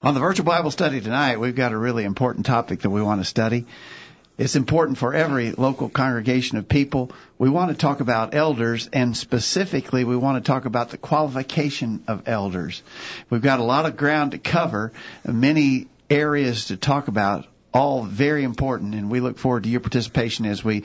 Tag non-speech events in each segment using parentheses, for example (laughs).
On the virtual Bible study tonight, we've got a really important topic that we want to study. It's important for every local congregation of people. We want to talk about elders, and specifically, we want to talk about the qualification of elders. We've got a lot of ground to cover, many areas to talk about, all very important, and we look forward to your participation as we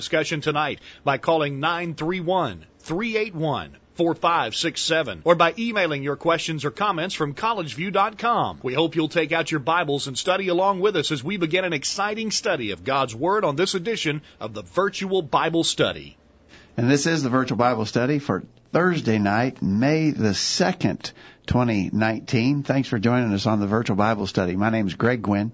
discussion tonight by calling 931 381 4567 or by emailing your questions or comments from collegeview.com. We hope you'll take out your Bibles and study along with us as we begin an exciting study of God's Word on this edition of the Virtual Bible Study. And this is the virtual Bible study for Thursday night, May the 2nd, 2019. Thanks for joining us on the virtual Bible study. My name is Greg Gwin.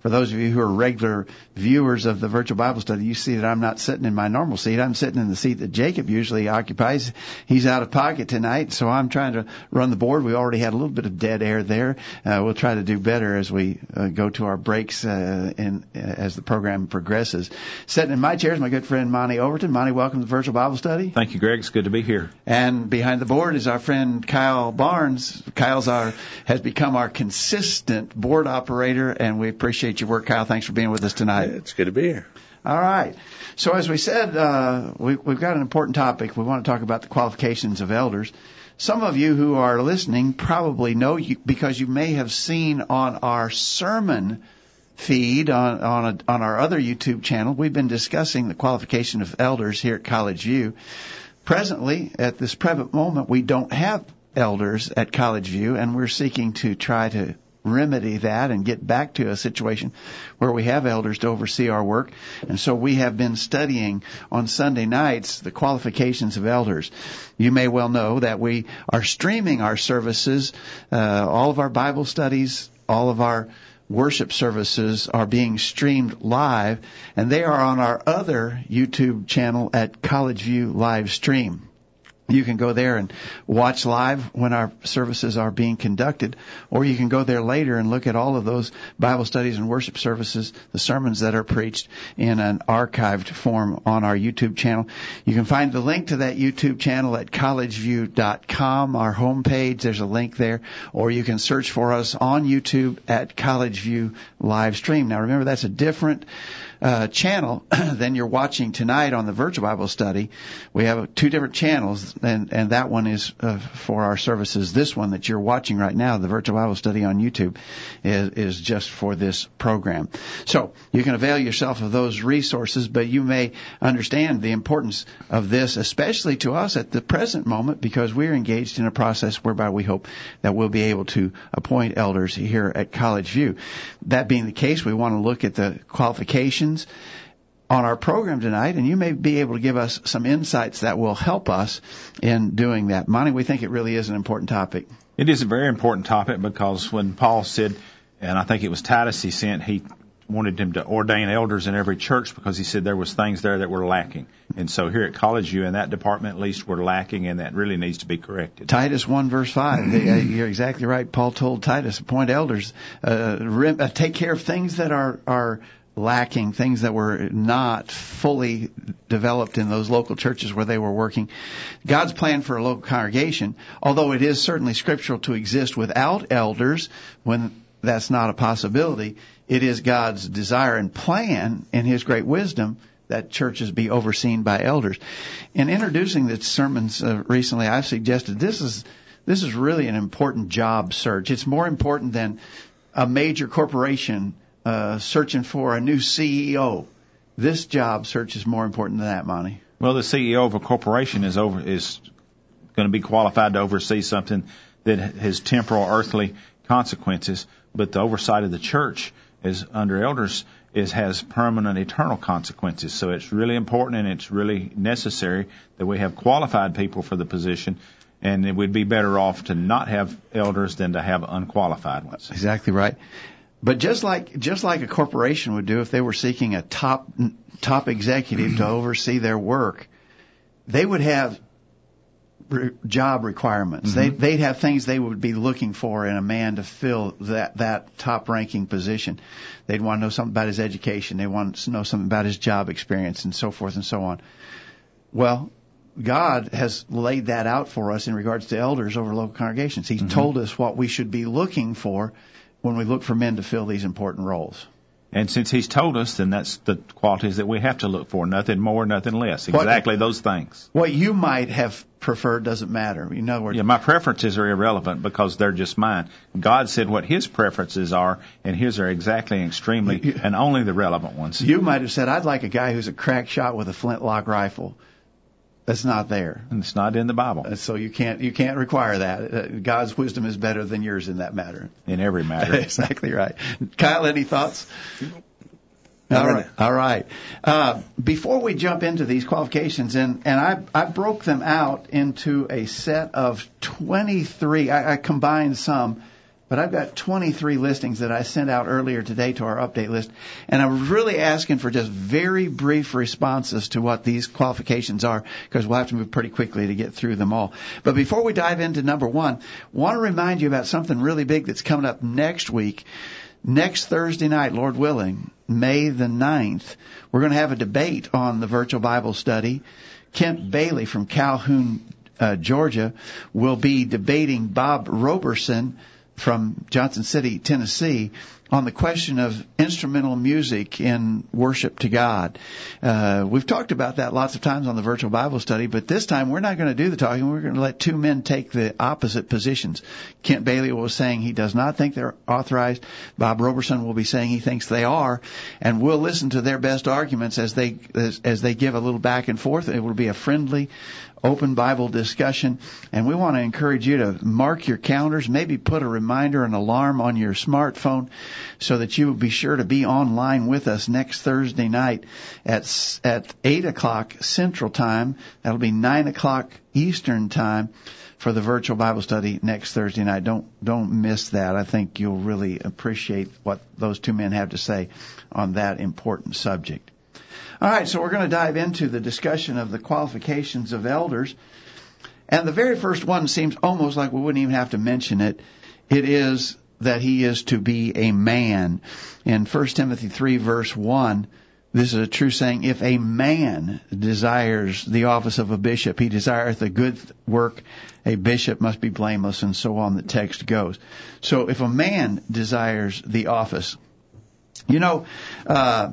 For those of you who are regular viewers of the virtual Bible study, you see that I'm not sitting in my normal seat. I'm sitting in the seat that Jacob usually occupies. He's out of pocket tonight, so I'm trying to run the board. We already had a little bit of dead air there. Uh, we'll try to do better as we uh, go to our breaks uh, in, as the program progresses. Sitting in my chair is my good friend Monty Overton. Monty, welcome to the virtual Bible study. Thank you, Greg. It's good to be here. And behind the board is our friend Kyle Barnes. Kyle's our has become our consistent board operator, and we appreciate your work, Kyle. Thanks for being with us tonight. It's good to be here. All right. So as we said, uh, we, we've got an important topic. We want to talk about the qualifications of elders. Some of you who are listening probably know you, because you may have seen on our sermon feed on on, a, on our other YouTube channel, we've been discussing the qualification of elders here at College View. Presently, at this present moment, we don't have elders at College View, and we're seeking to try to remedy that and get back to a situation where we have elders to oversee our work. And so we have been studying on Sunday nights the qualifications of elders. You may well know that we are streaming our services, uh, all of our Bible studies, all of our worship services are being streamed live and they are on our other YouTube channel at College View Live Stream. You can go there and watch live when our services are being conducted, or you can go there later and look at all of those Bible studies and worship services, the sermons that are preached in an archived form on our YouTube channel. You can find the link to that YouTube channel at collegeview.com, our homepage. There's a link there, or you can search for us on YouTube at College View Live Stream. Now remember, that's a different uh, channel (clears throat) than you're watching tonight on the virtual Bible study. We have two different channels, and, and that one is uh, for our services. This one that you're watching right now, the virtual Bible study on YouTube, is, is just for this program. So you can avail yourself of those resources, but you may understand the importance of this, especially to us at the present moment, because we're engaged in a process whereby we hope that we'll be able to appoint elders here at College View. That being the case, we want to look at the qualifications on our program tonight, and you may be able to give us some insights that will help us in doing that. Monty, we think it really is an important topic. It is a very important topic because when Paul said, and I think it was Titus he sent, he wanted him to ordain elders in every church because he said there was things there that were lacking. And so here at College View, in that department at least, we're lacking, and that really needs to be corrected. Titus 1 verse 5. You're exactly right. Paul told Titus, appoint elders, uh, uh, take care of things that are, are lacking, things that were not fully developed in those local churches where they were working. God's plan for a local congregation, although it is certainly scriptural to exist without elders when that's not a possibility, it is God's desire and plan in His great wisdom that churches be overseen by elders. In introducing the sermons uh, recently, I've suggested this is this is really an important job search. It's more important than a major corporation uh, searching for a new CEO. This job search is more important than that, Monty. Well, the CEO of a corporation is over is going to be qualified to oversee something that has temporal, earthly consequences, but the oversight of the church is under elders is has permanent, eternal consequences. So it's really important and it's really necessary that we have qualified people for the position and it would be better off to not have elders than to have unqualified ones. Exactly right. But just like just like a corporation would do if they were seeking a top top executive to (clears throat) oversee their work, they would have re- job requirements. Mm-hmm. They they'd have things they would be looking for in a man to fill that that top ranking position. They'd want to know something about his education. They want to know something about his job experience and so forth and so on. Well, God has laid that out for us in regards to elders over local congregations. He's Mm-hmm. told us what we should be looking for when we look for men to fill these important roles. And since he's told us, then that's the qualities that we have to look for. Nothing more, nothing less. What- Exactly those things. What you might have preferred doesn't matter. In other words, Yeah, my preferences are irrelevant because they're just mine. God said what his preferences are, and his are exactly and extremely and only the relevant ones. you might have said, "I'd like a guy who's a crack shot with a flintlock rifle." That's not there. And it's not in the Bible Uh, So you can't you can't require that. Uh, God's wisdom is better than yours in that matter. in every matter. (laughs) exactly right. Kyle, any thoughts? Not All really. right. All right. Uh, before we jump into these qualifications, and, and I, I broke them out into a set of 23. I, I combined some, but I've got 23 listings that I sent out earlier today to our update list. And I'm really asking for just very brief responses to what these qualifications are, because we'll have to move pretty quickly to get through them all. But before we dive into number one, want to remind you about something really big that's coming up next week. Next Thursday night, Lord willing, May the 9th, we're going to have a debate on the virtual Bible study. Kent Bailey from Calhoun, uh, Georgia, will be debating Bob Roberson from Johnson City, Tennessee, on the question of instrumental music in worship to God. Uh, we've talked about that lots of times on the virtual Bible study, but this time we're not going to do the talking. We're going to let two men take the opposite positions. Kent Bailey was saying he does not think they're authorized. Bob Roberson will be saying he thinks they are, and we'll listen to their best arguments as they as, as they give a little back and forth. It will be a friendly, open Bible discussion, and we want to encourage you to mark your calendars, maybe put a reminder, an alarm on your smartphone, so that you will be sure to be online with us next Thursday night at at eight o'clock Central Time. That'll be nine o'clock Eastern Time for the virtual Bible study next Thursday night. Don't don't miss that. I think you'll really appreciate what those two men have to say on that important subject. All right, so we're going to dive into the discussion of the qualifications of elders. And the very first one seems almost like we wouldn't even have to mention it. It is that he is to be a man. In 1 Timothy 3 verse 1, this is a true saying, if a man desires the office of a bishop, he desireth a good work, a bishop must be blameless, and so on the text goes. So if a man desires the office, you know, uh,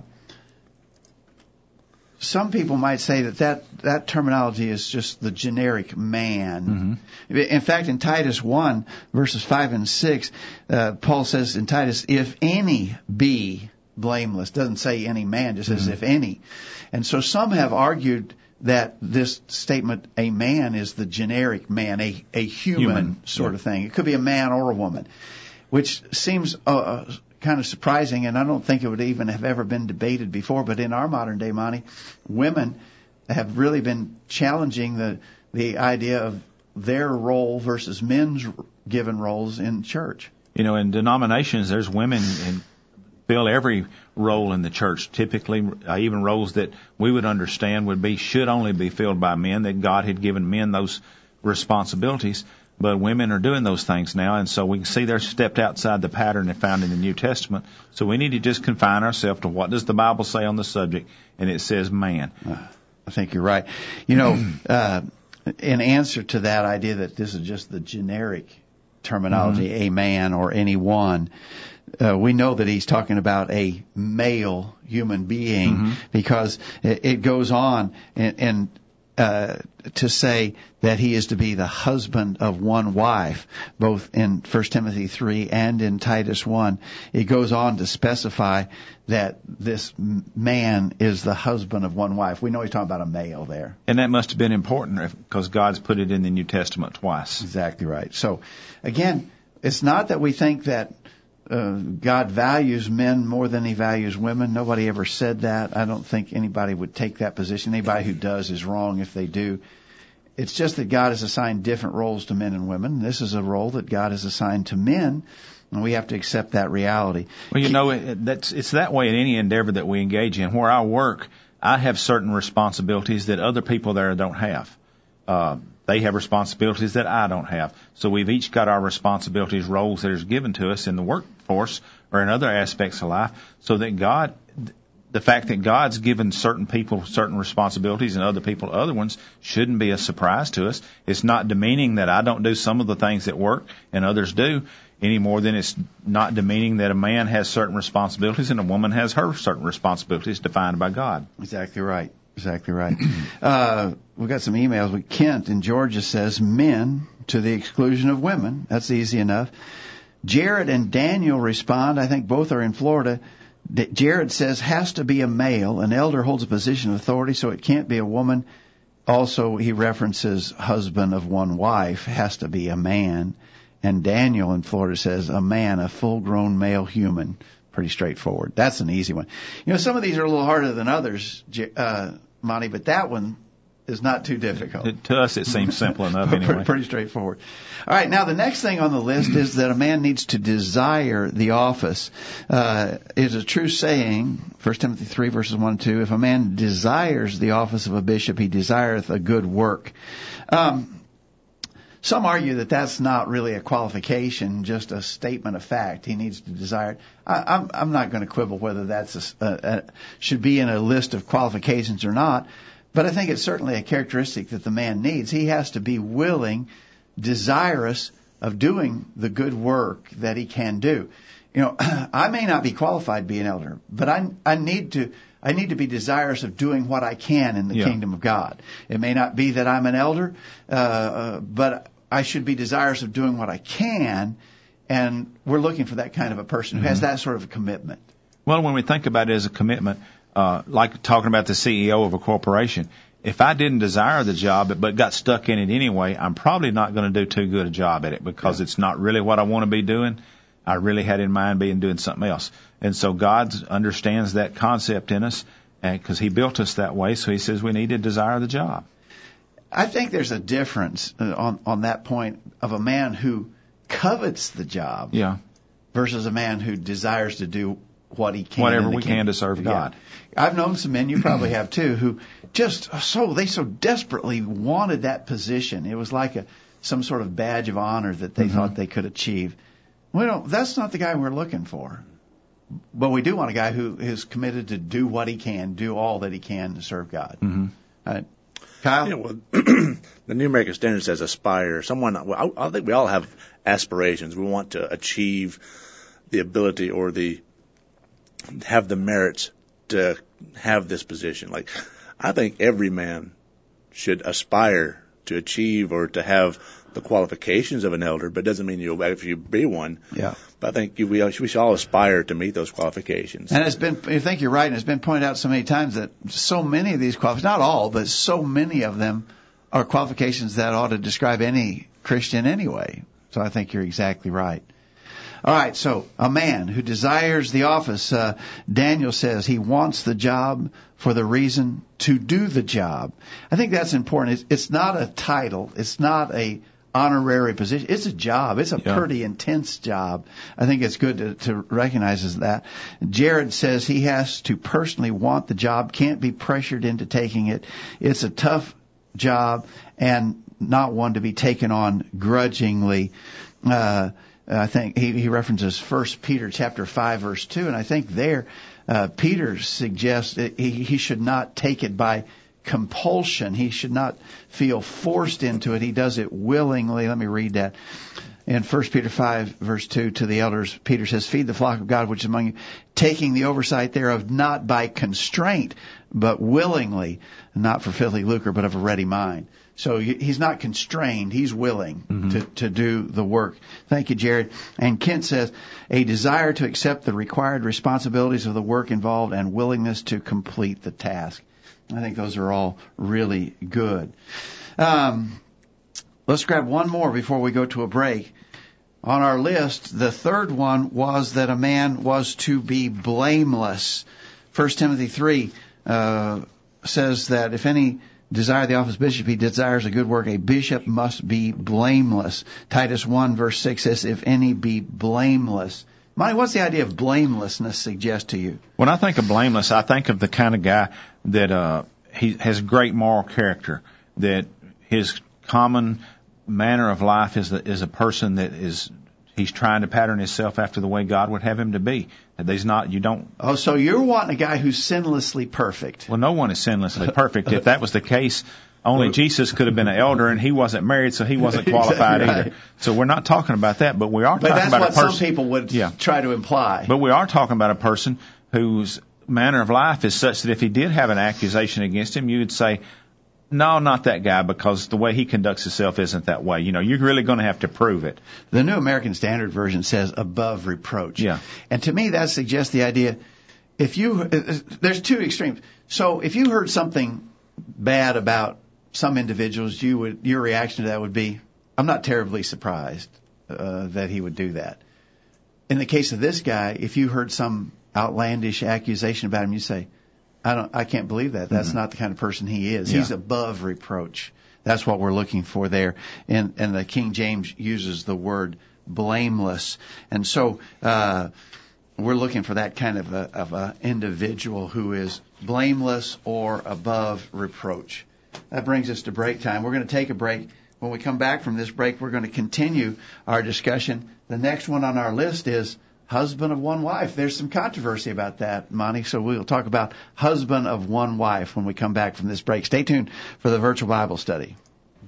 some people might say that, that that terminology is just the generic man. In fact, in Titus 1, verses 5 and 6, uh, Paul says in Titus, if any be blameless, doesn't say any man, just says if any. And so some have argued that this statement, a man, is the generic man, a, a human, Human, sort yeah. of thing. It could be a man or a woman, which seems uh, kind of surprising, and I don't think it would even have ever been debated before. But in our modern day, Monty, women have really been challenging the the idea of their role versus men's given roles in church. You know, in denominations, there's women in fill every role in the church. Typically, uh, even roles that we would understand would be should only be filled by men. That God had given men those responsibilities, but women are doing those things now, and so we can see they're stepped outside the pattern they found in the New Testament. So we need to just confine ourselves to what does the Bible say on the subject, and it says man. I think you're right. You know, (clears throat) uh, in answer to that idea that this is just the generic terminology, a man or anyone, uh, we know that he's talking about a male human being because it, it goes on and, and uh, to say that he is to be the husband of one wife, both in 1 Timothy 3 and in Titus 1. It goes on to specify that this man is the husband of one wife. We know he's talking about a male there. And that must have been important because God's put it in the New Testament twice. Exactly right. So, again, it's not that we think that uh, God values men more than he values women. Nobody ever said that. I don't think anybody would take that position. Anybody who does is wrong if they do. It's just that God has assigned different roles to men and women. This is a role that God has assigned to men, and we have to accept that reality. Well, you know, that's it's that way in any endeavor that we engage in. Where I work, I have certain responsibilities that other people there don't have. Uh, they have responsibilities that I don't have. So we've each got our responsibilities, roles that are given to us in the workforce or in other aspects of life, so that God, the fact that God's given certain people certain responsibilities and other people other ones shouldn't be a surprise to us. It's not demeaning that I don't do some of the things that work and others do any more than it's not demeaning that a man has certain responsibilities and a woman has her certain responsibilities defined by God. Exactly right. Exactly right. (clears throat) uh, we got some emails. With Kent in Georgia says men to the exclusion of women. That's easy enough. Jared and Daniel respond. I think both are in Florida. Jared says has to be a male. An elder holds a position of authority, so it can't be a woman. Also, he references husband of one wife has to be a man. And Daniel in Florida says a man, a full grown male human. Pretty straightforward. That's an easy one. You know, some of these are a little harder than others, uh, Monty, but that one is not too difficult. To us, it seems simple (laughs) enough anyway. Pretty straightforward. All right, now the next thing on the list is that a man needs to desire the office. Uh, is a true saying, 1 Timothy 3 verses 1 and 2, if a man desires the office of a bishop, he desireth a good work. Um, some argue that that's not really a qualification, just a statement of fact. He needs to desire it. I, I'm, I'm not going to quibble whether that's should be in a list of qualifications or not. But I think it's certainly a characteristic that the man needs. He has to be willing, desirous of doing the good work that he can do. You know, (clears throat) I may not be qualified to be an elder, but I I need to I need to be desirous of doing what I can in the yeah. kingdom of God. It may not be that I'm an elder, uh, uh, but I should be desirous of doing what I can, and we're looking for that kind of a person who mm-hmm. has that sort of a commitment. Well, when we think about it as a commitment, uh, like talking about the CEO of a corporation, if I didn't desire the job but got stuck in it anyway, I'm probably not going to do too good a job at it because yeah. it's not really what I want to be doing. I really had in mind being doing something else. And so God understands that concept in us because He built us that way. So He says we need to desire the job. I think there's a difference on on that point of a man who covets the job, yeah, versus a man who desires to do what he can. Whatever we can to serve God. Yeah. I've known some men, you probably have too, who just so they so desperately wanted that position. It was like a some sort of badge of honor that they mm-hmm. thought they could achieve. Well, that's not the guy we're looking for. But we do want a guy who is committed to do what he can, do all that he can to serve God. Mm-hmm. Uh, Kyle? Yeah, well, (clears throat) the New American Standard says aspire. Someone, well, I, I think we all have aspirations. We want to achieve the ability or the have the merits to have this position. Like, I think every man should aspire to achieve or to have the qualifications of an elder, but it doesn't mean you'll actually be one. Yeah. But I think we, we should all aspire to meet those qualifications. And it's been, I think you're right, and it's been pointed out so many times that so many of these qualifications, not all, but so many of them are qualifications that ought to describe any Christian anyway. So I think you're exactly right. All right, so a man who desires the office, uh, Daniel says he wants the job for the reason to do the job. I think that's important. It's, it's not a title. It's not a honorary position. It's a job. It's a yeah. pretty intense job. I think it's good to, to recognize that. Jared says he has to personally want the job, can't be pressured into taking it. It's a tough job and not one to be taken on grudgingly. Uh, I think he, he references First Peter chapter five verse two, and I think there uh, Peter suggests that he, he should not take it by compulsion. He should not feel forced into it. He does it willingly. Let me read that. In 1 Peter 5 verse 2 to the elders, Peter says, feed the flock of God which is among you, taking the oversight thereof not by constraint, but willingly, not for filthy lucre, but of a ready mind. So he's not constrained. He's willing mm-hmm. to, to do the work. Thank you, Jared. And Kent says, a desire to accept the required responsibilities of the work involved and willingness to complete the task. I think those are all really good. Um, let's grab one more before we go to a break. On our list, the third one was that a man was to be blameless. 1 Timothy 3 uh, says that if any desire the office of bishop, he desires a good work. A bishop must be blameless. Titus 1 verse 6 says, if any be blameless. Monty, what's the idea of blamelessness suggest to you? When I think of blameless, I think of the kind of guy that uh, he has great moral character, that his common manner of life is a, is a person that is he's trying to pattern himself after the way God would have him to be. That he's not you don't Oh, so you're wanting a guy who's sinlessly perfect. well no one is sinlessly perfect. if that was the case, only Jesus could have been an elder and he wasn't married so he wasn't (laughs) qualified Exactly right. either. So we're not talking about that, but we are But talking about a person some people would Yeah. try to imply. But we are talking about a person whose manner of life is such that if he did have an accusation against him, you would say, no, not that guy, because the way he conducts himself isn't that way. You know, you're really going to have to prove it. The New American Standard Version says above reproach. Yeah. And to me, that suggests the idea if you, there's two extremes. So if you heard something bad about some individuals, you would, your reaction to that would be, I'm not terribly surprised uh, that he would do that. In the case of this guy, if you heard some outlandish accusation about him, you say, I don't, I can't believe that. That's not the kind of person he is. He's above reproach. That's what we're looking for there. And, and the King James uses the word blameless. And so, uh, we're looking for that kind of a, of a individual who is blameless or above reproach. That brings us to break time. We're going to take a break. When we come back from this break, we're going to continue our discussion. The next one on our list is husband of one wife. There's some controversy about that, Monty, so we'll talk about husband of one wife when we come back from this break. Stay tuned for the virtual Bible study.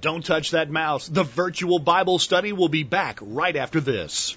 Don't touch that mouse. The virtual Bible study will be back right after this.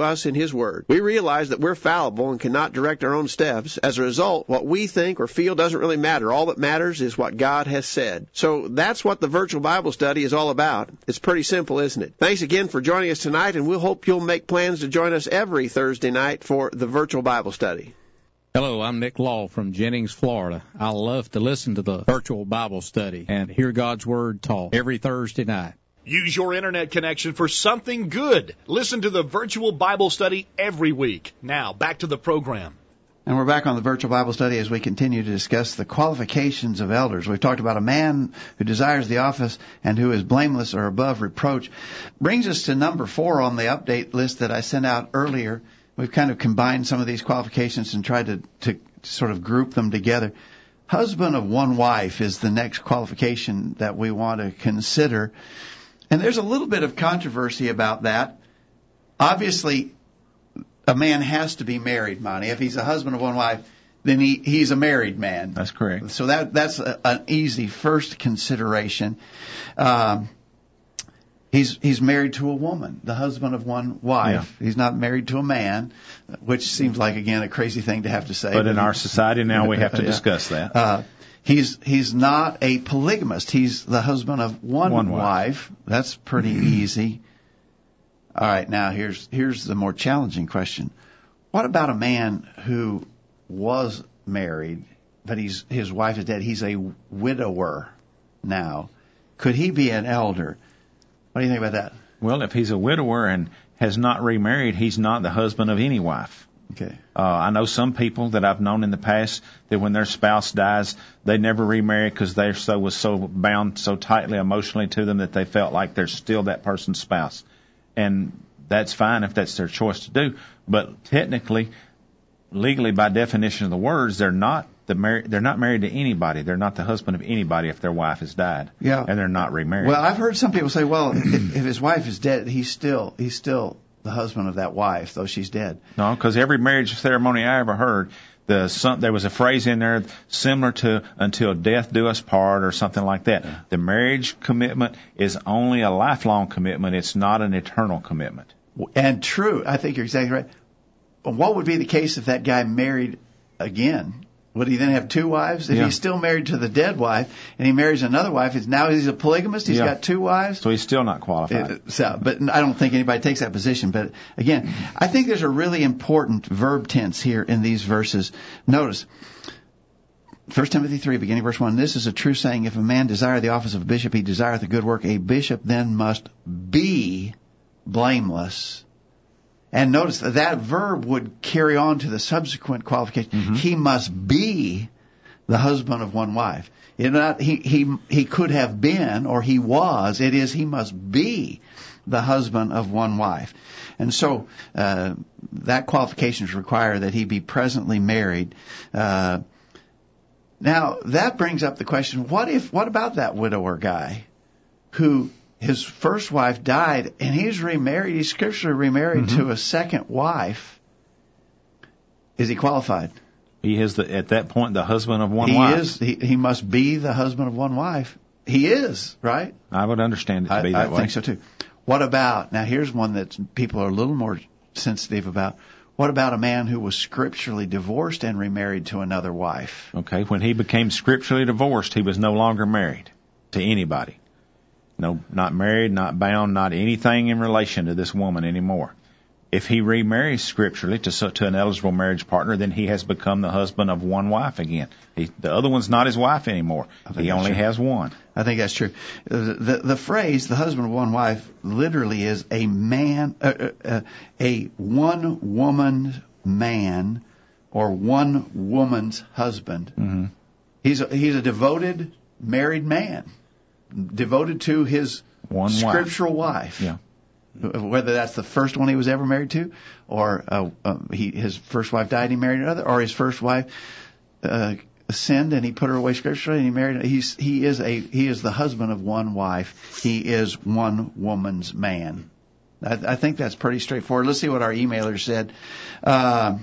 us in His Word. We realize that we're fallible and cannot direct our own steps. As a result, what we think or feel doesn't really matter. All that matters is what God has said. So that's what the virtual Bible study is all about. It's pretty simple, isn't it? Thanks again for joining us tonight, and we'll hope you'll make plans to join us every Thursday night for the virtual Bible study. Hello, I'm Nick Law from Jennings, Florida. I love to listen to the virtual Bible study and hear God's Word taught every Thursday night. Use your internet connection for something good. Listen to the virtual Bible study every week. Now, back to the program. And we're back on the virtual Bible study as we continue to discuss the qualifications of elders. We've talked about a man who desires the office and who is blameless or above reproach. Brings us to number four on the update list that I sent out earlier. We've kind of combined some of these qualifications and tried to, to sort of group them together. Husband of one wife is the next qualification that we want to consider. And there's a little bit of controversy about that. Obviously, a man has to be married, Monty. If he's a husband of one wife, then he, he's a married man. That's correct. So that that's a, an easy first consideration. Um, he's he's married to a woman, the husband of one wife. He's not married to a man, which seems like again a crazy thing to have to say. But in our society now, we have to (laughs) Yeah. discuss that. Uh, he's he's not a polygamist. He's the husband of one, One wife. That's pretty (clears throat) easy. All right, now here's here's the more challenging question. What about a man who was married, but he's his wife is dead? He's a widower now. Could he be an elder? What do you think about that? Well, if he's a widower and has not remarried, he's not the husband of any wife. Okay. Uh, I know some people that I've known in the past that when their spouse dies, they never remarry because they're so was so bound so tightly emotionally to them that they felt like they're still that person's spouse, and that's fine if that's their choice to do. But technically, legally, by definition of the words, they're not the mar- they're not married to anybody. They're not the husband of anybody if their wife has died. Yeah. and they're not remarried. Well, I've heard some people say, well, if, if his wife is dead, he's still he's still the husband of that wife, though she's dead. No, because every marriage ceremony I ever heard, the some, there was a phrase in there similar to "until death do us part" or something like that. The marriage commitment is only a lifelong commitment; it's not an eternal commitment. And true, I think you're exactly right. What would be the case if that guy married again Would he then have two wives? If Yeah. he's still married to the dead wife and he marries another wife, is now he's a polygamist? He's Yeah. got two wives? So he's still not qualified. Uh, So, but I don't think anybody takes that position. But again, I think there's a really important verb tense here in these verses. Notice, 1 Timothy 3, beginning verse 1, this is a true saying, if a man desire the office of a bishop, he desireth a good work. A bishop then must be blameless. And notice that that verb would carry on to the subsequent qualification. He must be the husband of one wife. It not, he, he, he could have been, or he was. It is he must be the husband of one wife. And so, uh, that qualifications require that he be presently married. Uh, now, that brings up the question, what if, what about that widower guy who his first wife died and he's remarried, he's scripturally remarried to mm-hmm. a second wife? Is he qualified? He is the, at that point the husband of one wife. he wife. is. He, he must be the husband of one wife. He is, right? I would understand it to I, be that I way. think so too. What about now? Here's one that people are a little more sensitive about. What about a man who was scripturally divorced and remarried to another wife? Okay, when he became scripturally divorced, he was no longer married to anybody. No, not married, not bound, not anything in relation to this woman anymore. If he remarries scripturally to to an eligible marriage partner, then he has become the husband of one wife again. He, the other one's not his wife anymore. He only true. has one. I think that's true. The, the, phrase "the husband of one wife" literally is a man, uh, uh, uh, a one woman man, or one woman's husband. Mm-hmm. He's a, he's a devoted married man, devoted to his One scriptural wife. Yeah. Whether that's the first one he was ever married to, or uh, uh, he his first wife died and he married another, or his first wife uh, sinned and he put her away scripturally and he married. He's he is a he is the husband of one wife. He is one woman's man. I, I think that's pretty straightforward. Let's see what our emailer said. Uh,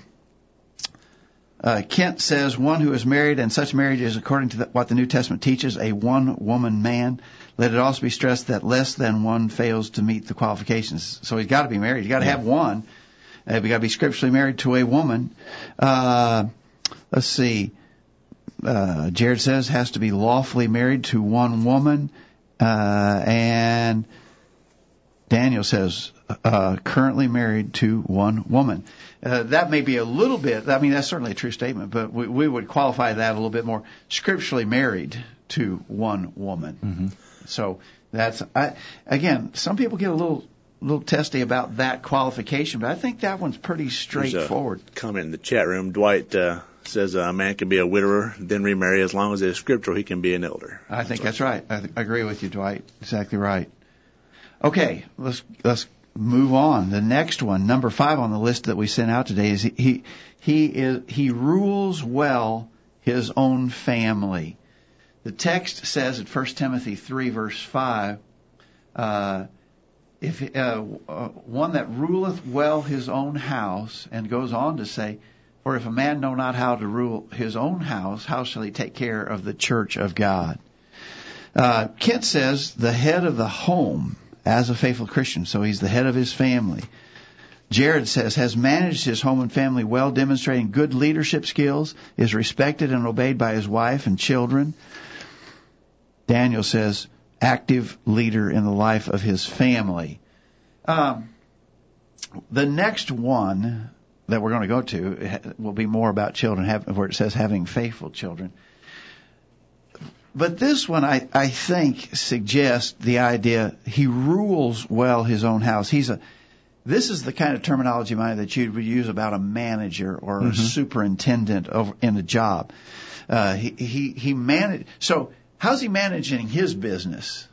uh, Kent says one who is married and such marriage is according to the, what the New Testament teaches a one woman man. Let it also be stressed that less than one fails to meet the qualifications. So he's got to be married. He's got to have one. Uh, we got to be scripturally married to a woman. Uh, let's see. Uh, Jared says has to be lawfully married to one woman, uh, and Daniel says uh, currently married to one woman. Uh, that may be a little bit. I mean, that's certainly a true statement, but we, we would qualify that a little bit more. Scripturally married to one woman. Mm-hmm. So that's I, again. Some people get a little little testy about that qualification, but I think that one's pretty straightforward. comment in the chat room. Dwight uh, says a man can be a widower, then remarry as long as it is scriptural. He can be an elder. I think that's right. I th- agree with you, Dwight. Exactly right. Okay, let's let's move on. The next one, number five on the list that we sent out today, is he he, is he rules well his own family. The text says at 1 Timothy three verse five, uh, if uh, uh, one that ruleth well his own house, and goes on to say, for if a man know not how to rule his own house, how shall he take care of the church of God? Uh, Kent says the head of the home as a faithful Christian, so he's the head of his family. Jared says has managed his home and family well, demonstrating good leadership skills, is respected and obeyed by his wife and children. Daniel says active leader in the life of his family. Um, the next one that we're going to go to will be more about children, where it says having faithful children. But this one, I, I think, suggests the idea he rules well his own house. He's a, this is the kind of terminology Maya, that you would use about a manager or a superintendent over in a job. Uh, he he he manage. So how's he managing his business?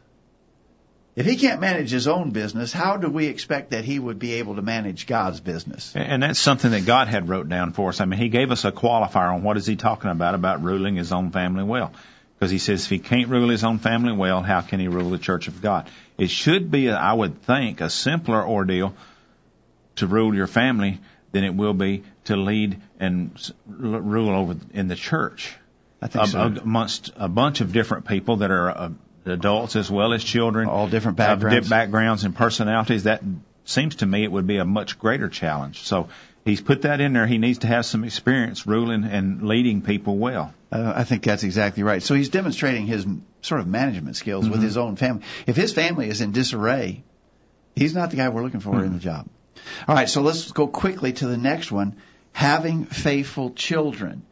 If he can't manage his own business, how do we expect that he would be able to manage God's business? And that's something that God had wrote down for us. I mean, He gave us a qualifier on what is He talking about about ruling His own family well. Because He says if He can't rule His own family well, how can He rule the church of God? It should be, I would think, a simpler ordeal to rule your family than it will be to lead and rule over in the church. I think so. amongst a bunch of different people that are uh, adults as well as children, All different backgrounds. backgrounds and personalities. That seems to me it would be a much greater challenge. So he's put that in there. He needs to have some experience ruling and leading people well. Uh, I think that's exactly right. So he's demonstrating his sort of management skills mm-hmm. with his own family. If his family is in disarray, he's not the guy we're looking for mm-hmm. in the job. All right, so let's go quickly to the next one. Having faithful children.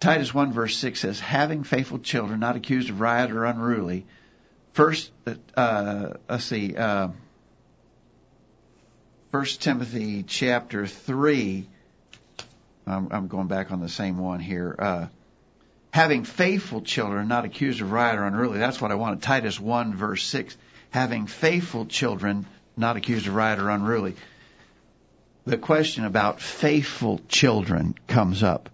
Titus 1 verse 6 says, having faithful children, not accused of riot or unruly. First, uh, let's see, uh, First Timothy chapter 3, I'm, I'm, going back on the same one here. Uh, having faithful children, not accused of riot or unruly. That's what I wanted. Titus 1 verse 6. Having faithful children, not accused of riot or unruly. The question about faithful children comes up.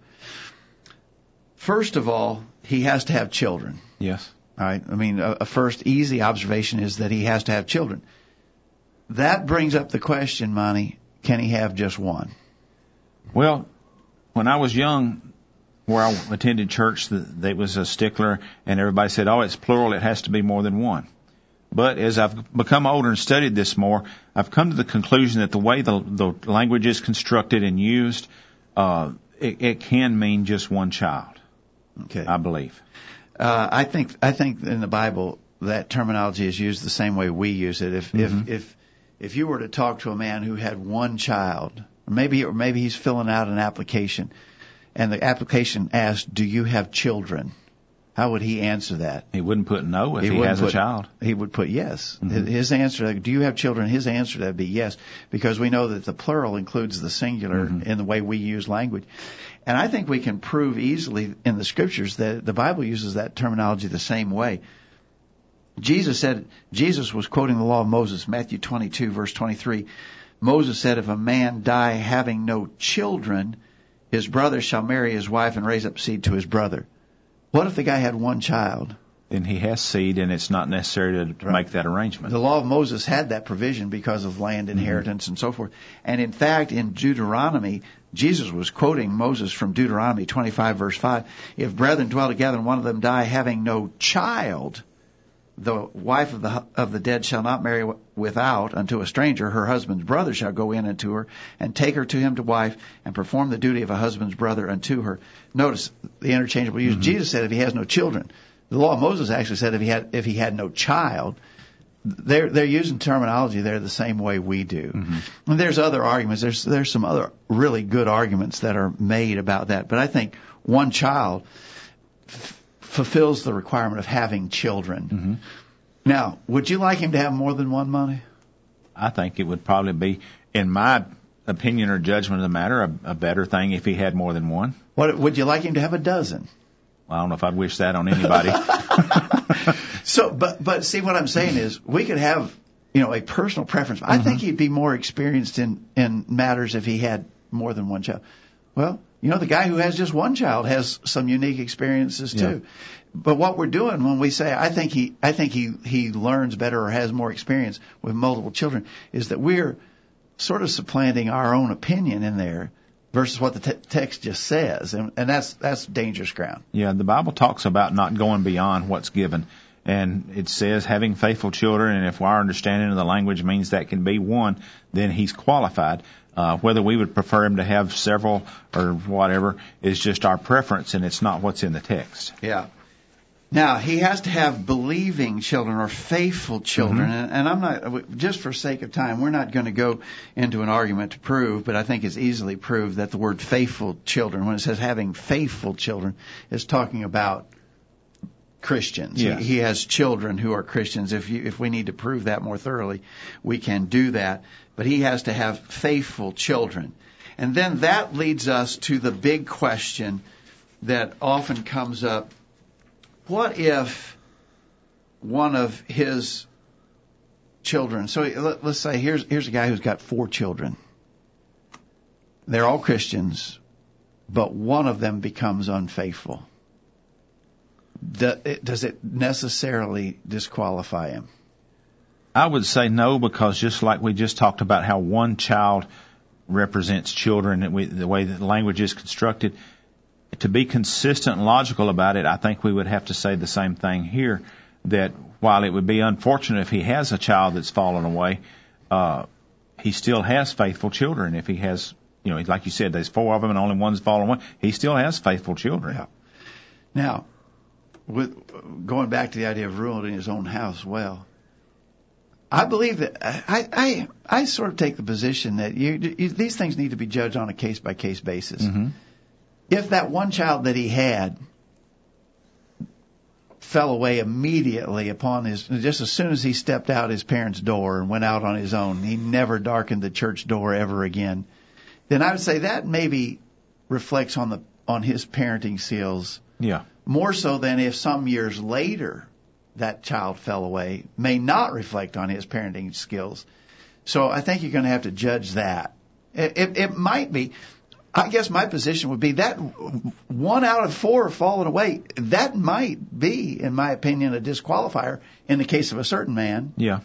First of all, he has to have children. Yes. All right. I mean, a, a first easy observation is that he has to have children. That brings up the question, Monty, can he have just one? Well, when I was young, where I attended church, that was a stickler, and everybody said, "Oh, it's plural; it has to be more than one." But as I've become older and studied this more, I've come to the conclusion that the way the, the language is constructed and used, uh, it, it can mean just one child. Okay. I believe. Uh, I think I think in the Bible that terminology is used the same way we use it. If mm-hmm. if if if you were to talk to a man who had one child, or maybe or maybe he's filling out an application, and the application asked, "Do you have children?" How would he answer that? He wouldn't put no if he, he has put, a child. He would put yes. Mm-hmm. His answer, do you have children? His answer that would be yes, because we know that the plural includes the singular mm-hmm. in the way we use language. And I think we can prove easily in the scriptures that the Bible uses that terminology the same way. Jesus said, Jesus was quoting the law of Moses, Matthew 22 verse 23. Moses said, if a man die having no children, his brother shall marry his wife and raise up seed to his brother. What if the guy had one child? Then he has seed, and it's not necessary to right. make that arrangement. The law of Moses had that provision because of land mm-hmm. inheritance mm-hmm. and so forth. And in fact, in Deuteronomy, Jesus was quoting Moses from Deuteronomy 25 verse 5. If brethren dwell together and one of them die having no child, the wife of the of the dead shall not marry without unto a stranger. Her husband's brother shall go in unto her and take her to him to wife and perform the duty of a husband's brother unto her. Notice the interchangeable use. Mm-hmm. jesus said if he has no children the law of moses actually said if he had if he had no child they're they're using terminology there the same way we do. Mm-hmm. and there's other arguments. There's there's some other really good arguments that are made about that. But i think one child fulfills the requirement of having children. Mm-hmm. Now, would you like him to have more than one Monty? I think it would probably be, in my opinion or judgment of the matter, a, a better thing if he had more than one. What would you like him to have a dozen? Well, I don't know if I'd wish that on anybody. (laughs) so, but but see what I'm saying is we could have you know a personal preference. I mm-hmm. think he'd be more experienced in in matters if he had more than one child. Well, you know, the guy who has just one child has some unique experiences too. Yeah. But what we're doing when we say I think he I think he he learns better or has more experience with multiple children is that we're sort of supplanting our own opinion in there versus what the te- text just says, and, and that's that's dangerous ground. Yeah, the Bible talks about not going beyond what's given, and it says having faithful children, and if our understanding of the language means that can be one, then he's qualified. Uh, whether we would prefer him to have several or whatever is just our preference, and it's not what's in the text. Yeah. Now he has to have believing children or faithful children, mm-hmm. and, and I'm not just for sake of time. We're not going to go into an argument to prove, but I think it's easily proved that the word faithful children, when it says having faithful children, is talking about Christians. He, he has children who are Christians. If you, if we need to prove that more thoroughly, we can do that. But he has to have faithful children. And then that leads us to the big question that often comes up. What if one of his children, so let, us say here's, here's a guy who's got four children. They're all Christians, but one of them becomes unfaithful does it necessarily disqualify him? I would say no, because just like we just talked about how one child represents children, and we, the way the language is constructed, to be consistent and logical about it, I think we would have to say the same thing here. That while it would be unfortunate if he has a child that's fallen away, uh, he still has faithful children if he has you know, like you said, there's four of them and only one's fallen one. He still has faithful children. Yeah. Now, with going back to the idea of ruling his own house, well, I believe that I I I sort of take the position that you, you these things need to be judged on a case by case basis. Mm-hmm. If that one child that he had fell away immediately upon his just as soon as he stepped out his parents' door and went out on his own, he never darkened the church door ever again. Then I would say that maybe reflects on the on his parenting skills Yeah. More so than if some years later that child fell away may not reflect on his parenting skills. So I think you're going to have to judge that. It, it, it might be. I guess my position would be that one out of four falling away, that might be, in my opinion, a disqualifier in the case of a certain man, Yeah.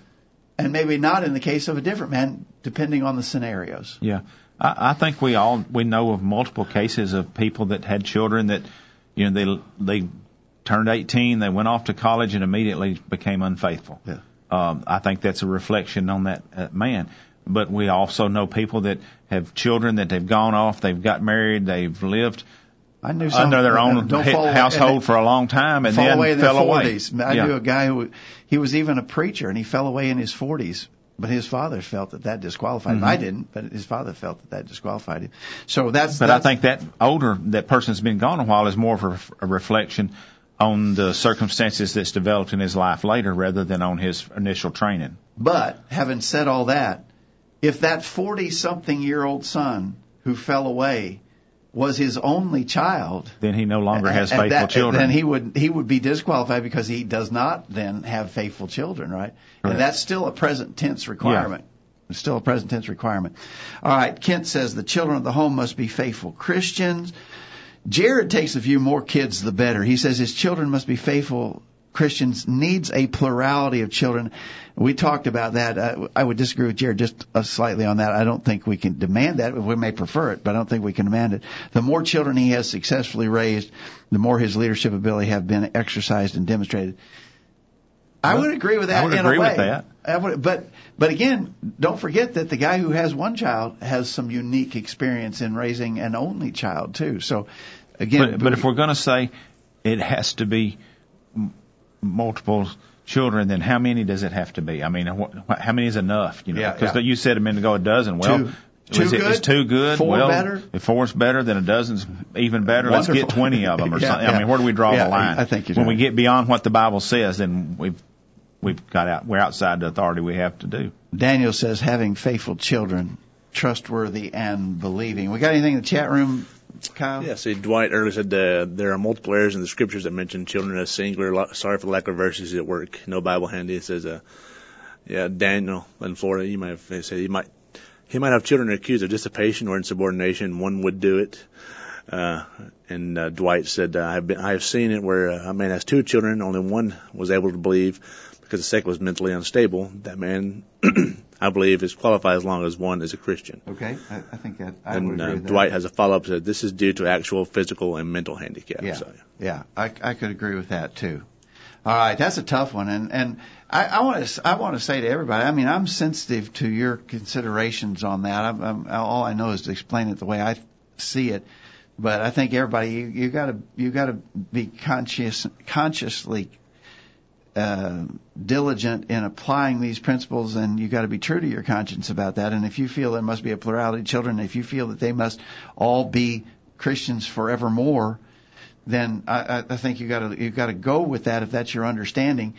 and maybe not in the case of a different man, depending on the scenarios. Yeah, I, I think we all we know of multiple cases of people that had children that, you know, they they turned 18, they went off to college and immediately became unfaithful. Yeah. Um, I think that's a reflection on that uh, man. But we also know people that have children that they've gone off, they've got married, they've lived I knew some, under their own he- household for a long time and then away in fell away. 40s. I yeah. knew a guy who he was even a preacher and he fell away in his 40s. But his father felt that that disqualified him. Mhm. I didn't, but his father felt that that disqualified him. So that's. But that's, I think that older that person's been gone a while is more of a, a reflection on the circumstances that's developed in his life later rather than on his initial training. But having said all that, if that 40 something year old son who fell away was his only child, Then he no longer has faithful that- children. Then he would he would be disqualified because he does not then have faithful children, right? Correct. And that's still a present tense requirement. It's still a present tense requirement. All right, Kent says the children of the home must be faithful Christians. Jared takes the view more kids the better. He says his children must be faithful Christians needs a plurality of children. We talked about that. Uh, I would disagree with Jared just uh, slightly on that. I don't think we can demand that. We may prefer it, but I don't think we can demand it. The more children he has successfully raised, the more his leadership ability have been exercised and demonstrated. I Well, would agree with that I would in agree a way. with that. I would, but but again, don't forget that the guy who has one child has some unique experience in raising an only child too. So again, But, but if we're going to say it has to be multiple children, then how many does it have to be? I mean, what- how many is enough? You know, Yeah, because yeah. you said a minute ago a dozen. Well, Two- is it, is good? two good? Four well, better? If four's better, then a dozen's even better. Let's get twenty of them or (laughs) Yeah, something. I mean, where do we draw the line? I think when we get beyond what the Bible says, then we've we've got out. We're outside the authority we have to do. Daniel says having faithful children, trustworthy and believing. We got anything in the chat room, Kyle? Yeah, see, Dwight earlier said uh, there are multiple areas in the scriptures that mention children as singular. Sorry for the lack of verses at work. No Bible handy. It says, uh, yeah, Daniel in Florida, you might have said he might he might have children accused of dissipation or insubordination. One would do it. Uh, and uh, Dwight said, uh, I've been, I have seen it where a man has two children, only one was able to believe because the second was mentally unstable. That man, I believe, is qualified as long as one is a Christian. Okay, I, I think that I would And agree uh, that. And Dwight has a follow up said this is due to actual physical and mental handicap. Yeah, So, yeah, I, I could agree with that too. All right, that's a tough one, and and I, I want to I want to say to everybody. I mean, I'm sensitive to your considerations on that. I'm, I'm, all I know is to explain it the way I see it. But I think everybody you, you got to you got to be conscious consciously uh, diligent in applying these principles, and you've got to be true to your conscience about that. And if you feel there must be a plurality of children, if you feel that they must all be Christians forevermore, then I, I- think you got to you got to go with that if that's your understanding.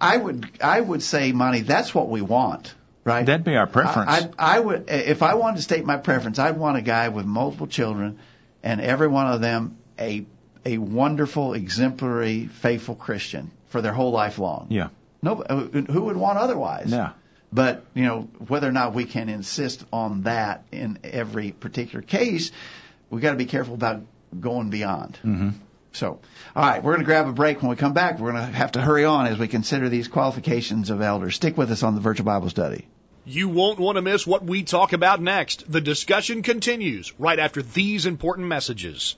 I would I would say, Monty, that's what we want, right? That'd be our preference. I, I, I would if I wanted to state my preference, I'd want a guy with multiple children, and every one of them a a wonderful, exemplary, faithful Christian for their whole life long. yeah. No, who would want otherwise? Yeah. But you know whether or not we can insist on that in every particular case, we got to be careful about going beyond. hmm So, all right, we're going to grab a break. When we come back, we're going to have to hurry on as we consider these qualifications of elders. Stick with us on the virtual Bible study. You won't want to miss what we talk about next. The discussion continues right after these important messages.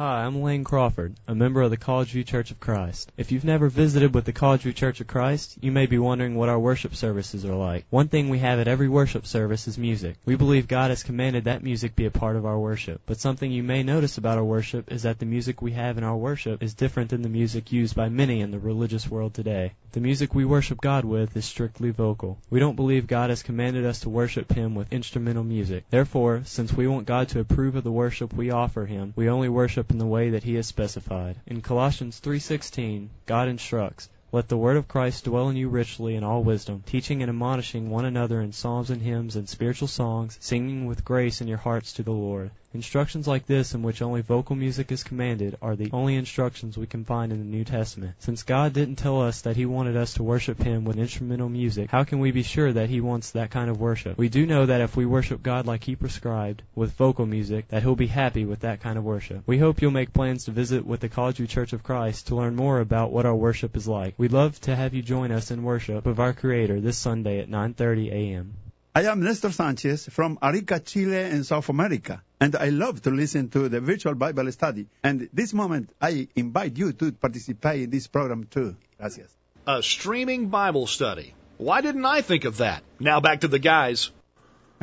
Hi, I'm Lane Crawford, a member of the College View Church of Christ. If you've never visited with the College View Church of Christ, you may be wondering what our worship services are like. One thing we have at every worship service is music. We believe God has commanded that music be a part of our worship. But something you may notice about our worship is that the music we have in our worship is different than the music used by many in the religious world today. The music we worship God with is strictly vocal. We don't believe God has commanded us to worship Him with instrumental music. Therefore, since we want God to approve of the worship we offer Him, we only worship in the way that he has specified. In Colossians 3:16, God instructs, "Let the word of Christ dwell in you richly in all wisdom, teaching and admonishing one another in psalms and hymns and spiritual songs, singing with grace in your hearts to the Lord." Instructions like this, in which only vocal music is commanded, are the only instructions we can find in the New Testament. Since God didn't tell us that He wanted us to worship Him with instrumental music, how can we be sure that He wants that kind of worship? We do know that if we worship God like He prescribed, with vocal music, that He'll be happy with that kind of worship. We hope you'll make plans to visit with the College Church of Christ to learn more about what our worship is like. We'd love to have you join us in worship of our Creator this Sunday at 9:30 a.m. I am Nestor Sanchez from Arica, Chile in South America, and I love to listen to the virtual Bible study. And this moment, I invite you to participate in this program too. Gracias. A streaming Bible study. Why didn't I think of that? Now back to the guys.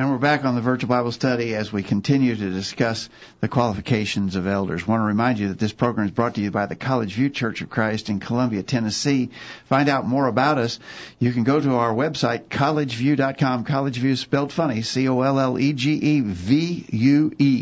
And we're back on the virtual Bible study as we continue to discuss the qualifications of elders. I want to remind you that this program is brought to you by the College View Church of Christ in Columbia, Tennessee. Find out more about us. You can go to our website, collegevue.com. College View spelled funny, C-O-L-L-E-G-E-V-U-E,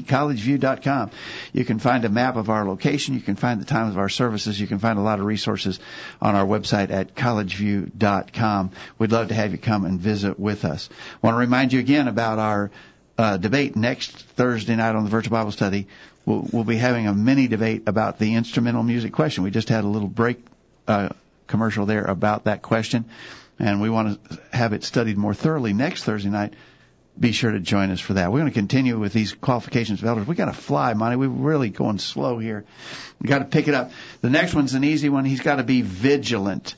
collegevue.com. You can find a map of our location. You can find the times of our services. You can find a lot of resources on our website at collegevue.com. We'd love to have you come and visit with us. I want to remind you again about about our uh, debate next Thursday night on the Virtual Bible Study. We'll, we'll, be having a mini debate about the instrumental music question. We just had a little break uh, commercial there about that question, and we want to have it studied more thoroughly next Thursday night. Be sure to join us for that. We're going to continue with these qualifications of elders. We got to fly, Monty. We're really going slow here. We got to pick it up. The next one's an easy one. He's got to be vigilant.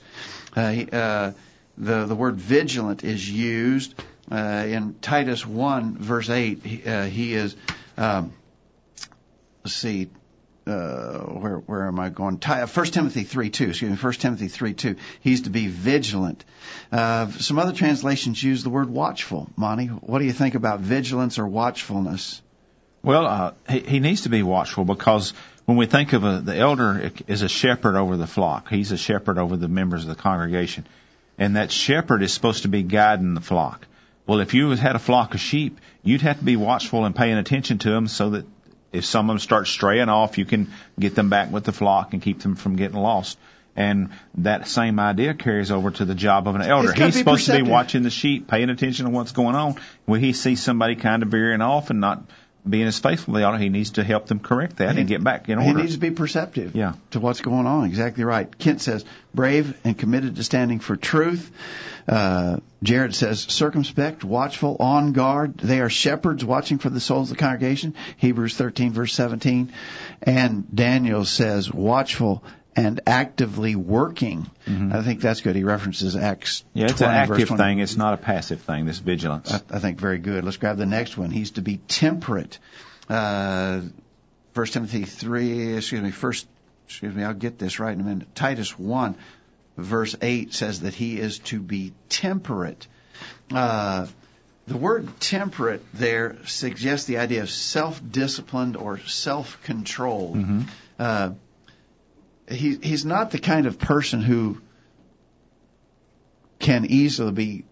Uh, uh, the the word vigilant is used uh, in Titus 1, verse 8, he, uh, he is, um, let's see, uh, where where am I going? First Timothy three two. Excuse me. First Timothy three two. He's to be vigilant. Uh, some other translations use the word watchful. Monty, what do you think about vigilance or watchfulness? Well, uh, he, he needs to be watchful because when we think of a, the elder is a shepherd over the flock, he's a shepherd over the members of the congregation, and that shepherd is supposed to be guiding the flock. Well, if you had a flock of sheep, you'd have to be watchful and paying attention to them so that if some of them start straying off, you can get them back with the flock and keep them from getting lost. And that same idea carries over to the job of an elder. He's supposed perceptive. to be watching the sheep, paying attention to what's going on. When he sees somebody kind of veering off and not being as faithful they ought, he needs to help them correct that he, and get back in order. He needs to be perceptive yeah. to what's going on. Exactly right. Kent says, brave and committed to standing for truth. Uh, Jared says, circumspect, watchful, on guard. They are shepherds watching for the souls of the congregation. Hebrews 13 verse 17. And Daniel says, watchful and actively working. Mm-hmm. I think that's good. He references Acts. Yeah, it's 20, an active thing. It's not a passive thing. This vigilance. I, I, think very good. Let's grab the next one. He's to be temperate. Uh, First Timothy three. Excuse me. First. Excuse me. I'll get this right in a minute. Titus one verse 8 says that he is to be temperate. Uh, the word temperate there suggests the idea of self-disciplined or self-controlled. Mm-hmm. Uh, he, he's not the kind of person who can easily be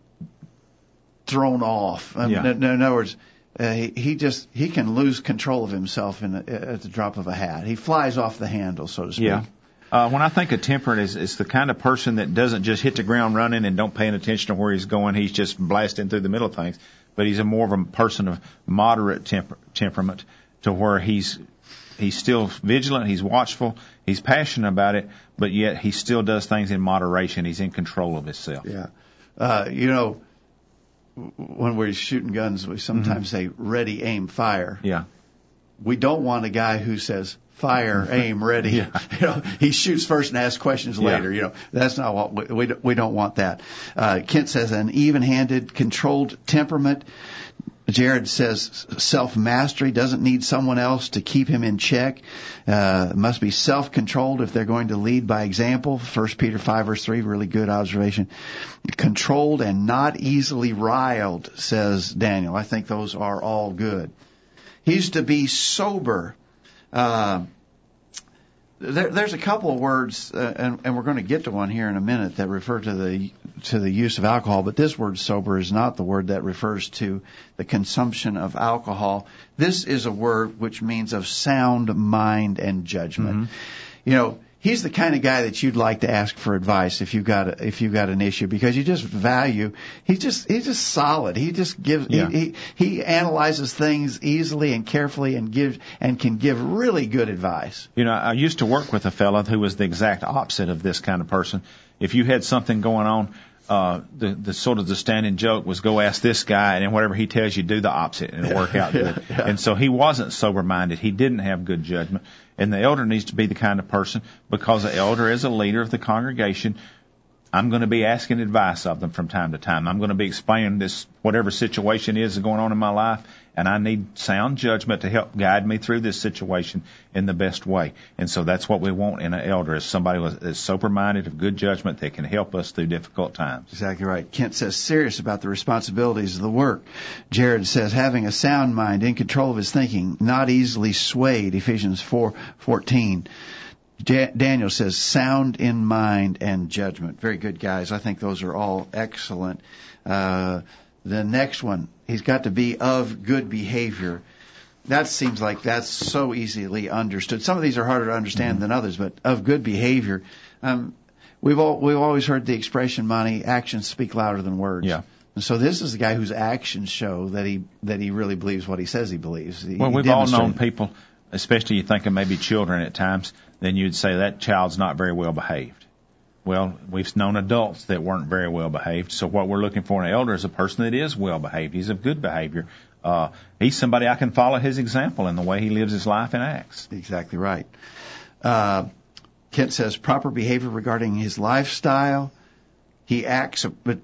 thrown off. Um, yeah. in, in, other words, uh, he, he, just he can lose control of himself in a, at the drop of a hat. He flies off the handle, so to speak. Yeah. Uh, when I think of temperate, is is the kind of person that doesn't just hit the ground running and don't pay any attention to where he's going. He's just blasting through the middle of things. But he's a more of a person of moderate temper, temperament, to where he's he's still vigilant, he's watchful, he's passionate about it, but yet he still does things in moderation. He's in control of himself. Yeah, uh, you know, when we're shooting guns, we sometimes mm-hmm. say ready, aim, fire. Yeah. We don't want a guy who says fire, (laughs) aim, ready. Yeah. (laughs) You know, he shoots first and asks questions later. Yeah. You know, that's not what we we, we don't want that. Uh, Kent says an even-handed, controlled temperament. Jared says self mastery doesn't need someone else to keep him in check. Uh, must be self controlled if they're going to lead by example. First Peter five verse three, really good observation. Controlled and not easily riled, says Daniel. I think those are all good. He's to be sober. Uh, there, there's a couple of words, uh, and, and we're going to get to one here in a minute that refer to the to the use of alcohol. But this word "sober" is not the word that refers to the consumption of alcohol. This is a word which means of sound mind and judgment. Mm-hmm. You know, he's the kind of guy that you'd like to ask for advice if you got a, if you got an issue because you just value. He's just he's just solid. He just gives Yeah. he, he he analyzes things easily and carefully and gives and can give really good advice. You know, I used to work with a fella who was the exact opposite of this kind of person. If you had something going on, uh, the the sort of the standing joke was go ask this guy, and then whatever he tells you, do the opposite, and it'll work out (laughs) good. And so he wasn't sober minded. He didn't have good judgment. And the elder needs to be the kind of person because the elder is a leader of the congregation. I'm going to be asking advice of them from time to time. I'm going to be explaining this, whatever situation is going on in my life, and I need sound judgment to help guide me through this situation in the best way. And so that's what we want in an elder is somebody that's sober minded, of good judgment that can help us through difficult times. Exactly right. Kent says serious about the responsibilities of the work. Jared says having a sound mind, in control of his thinking, not easily swayed. Ephesians four fourteen. Ja- Daniel says sound in mind and judgment. Very good, guys. I think those are all excellent. Uh, the next one, he's got to be of good behavior. That seems like that's so easily understood. Some of these are harder to understand Mm-hmm. than others, but of good behavior. Um, we've all we've always heard the expression, "Monty actions speak louder than words." Yeah. And so this is the guy whose actions show that he that he really believes what he says he believes. He, Well, we've all known people, especially you think of maybe children at times, then you'd say that child's not very well behaved. Well, we've known adults that weren't very well behaved. So what we're looking for in an elder is a person that is well behaved. He's of good behavior. Uh, he's somebody I can follow his example in the way he lives his life and acts. Exactly right. Uh, Kent says proper behavior regarding his lifestyle. He acts, but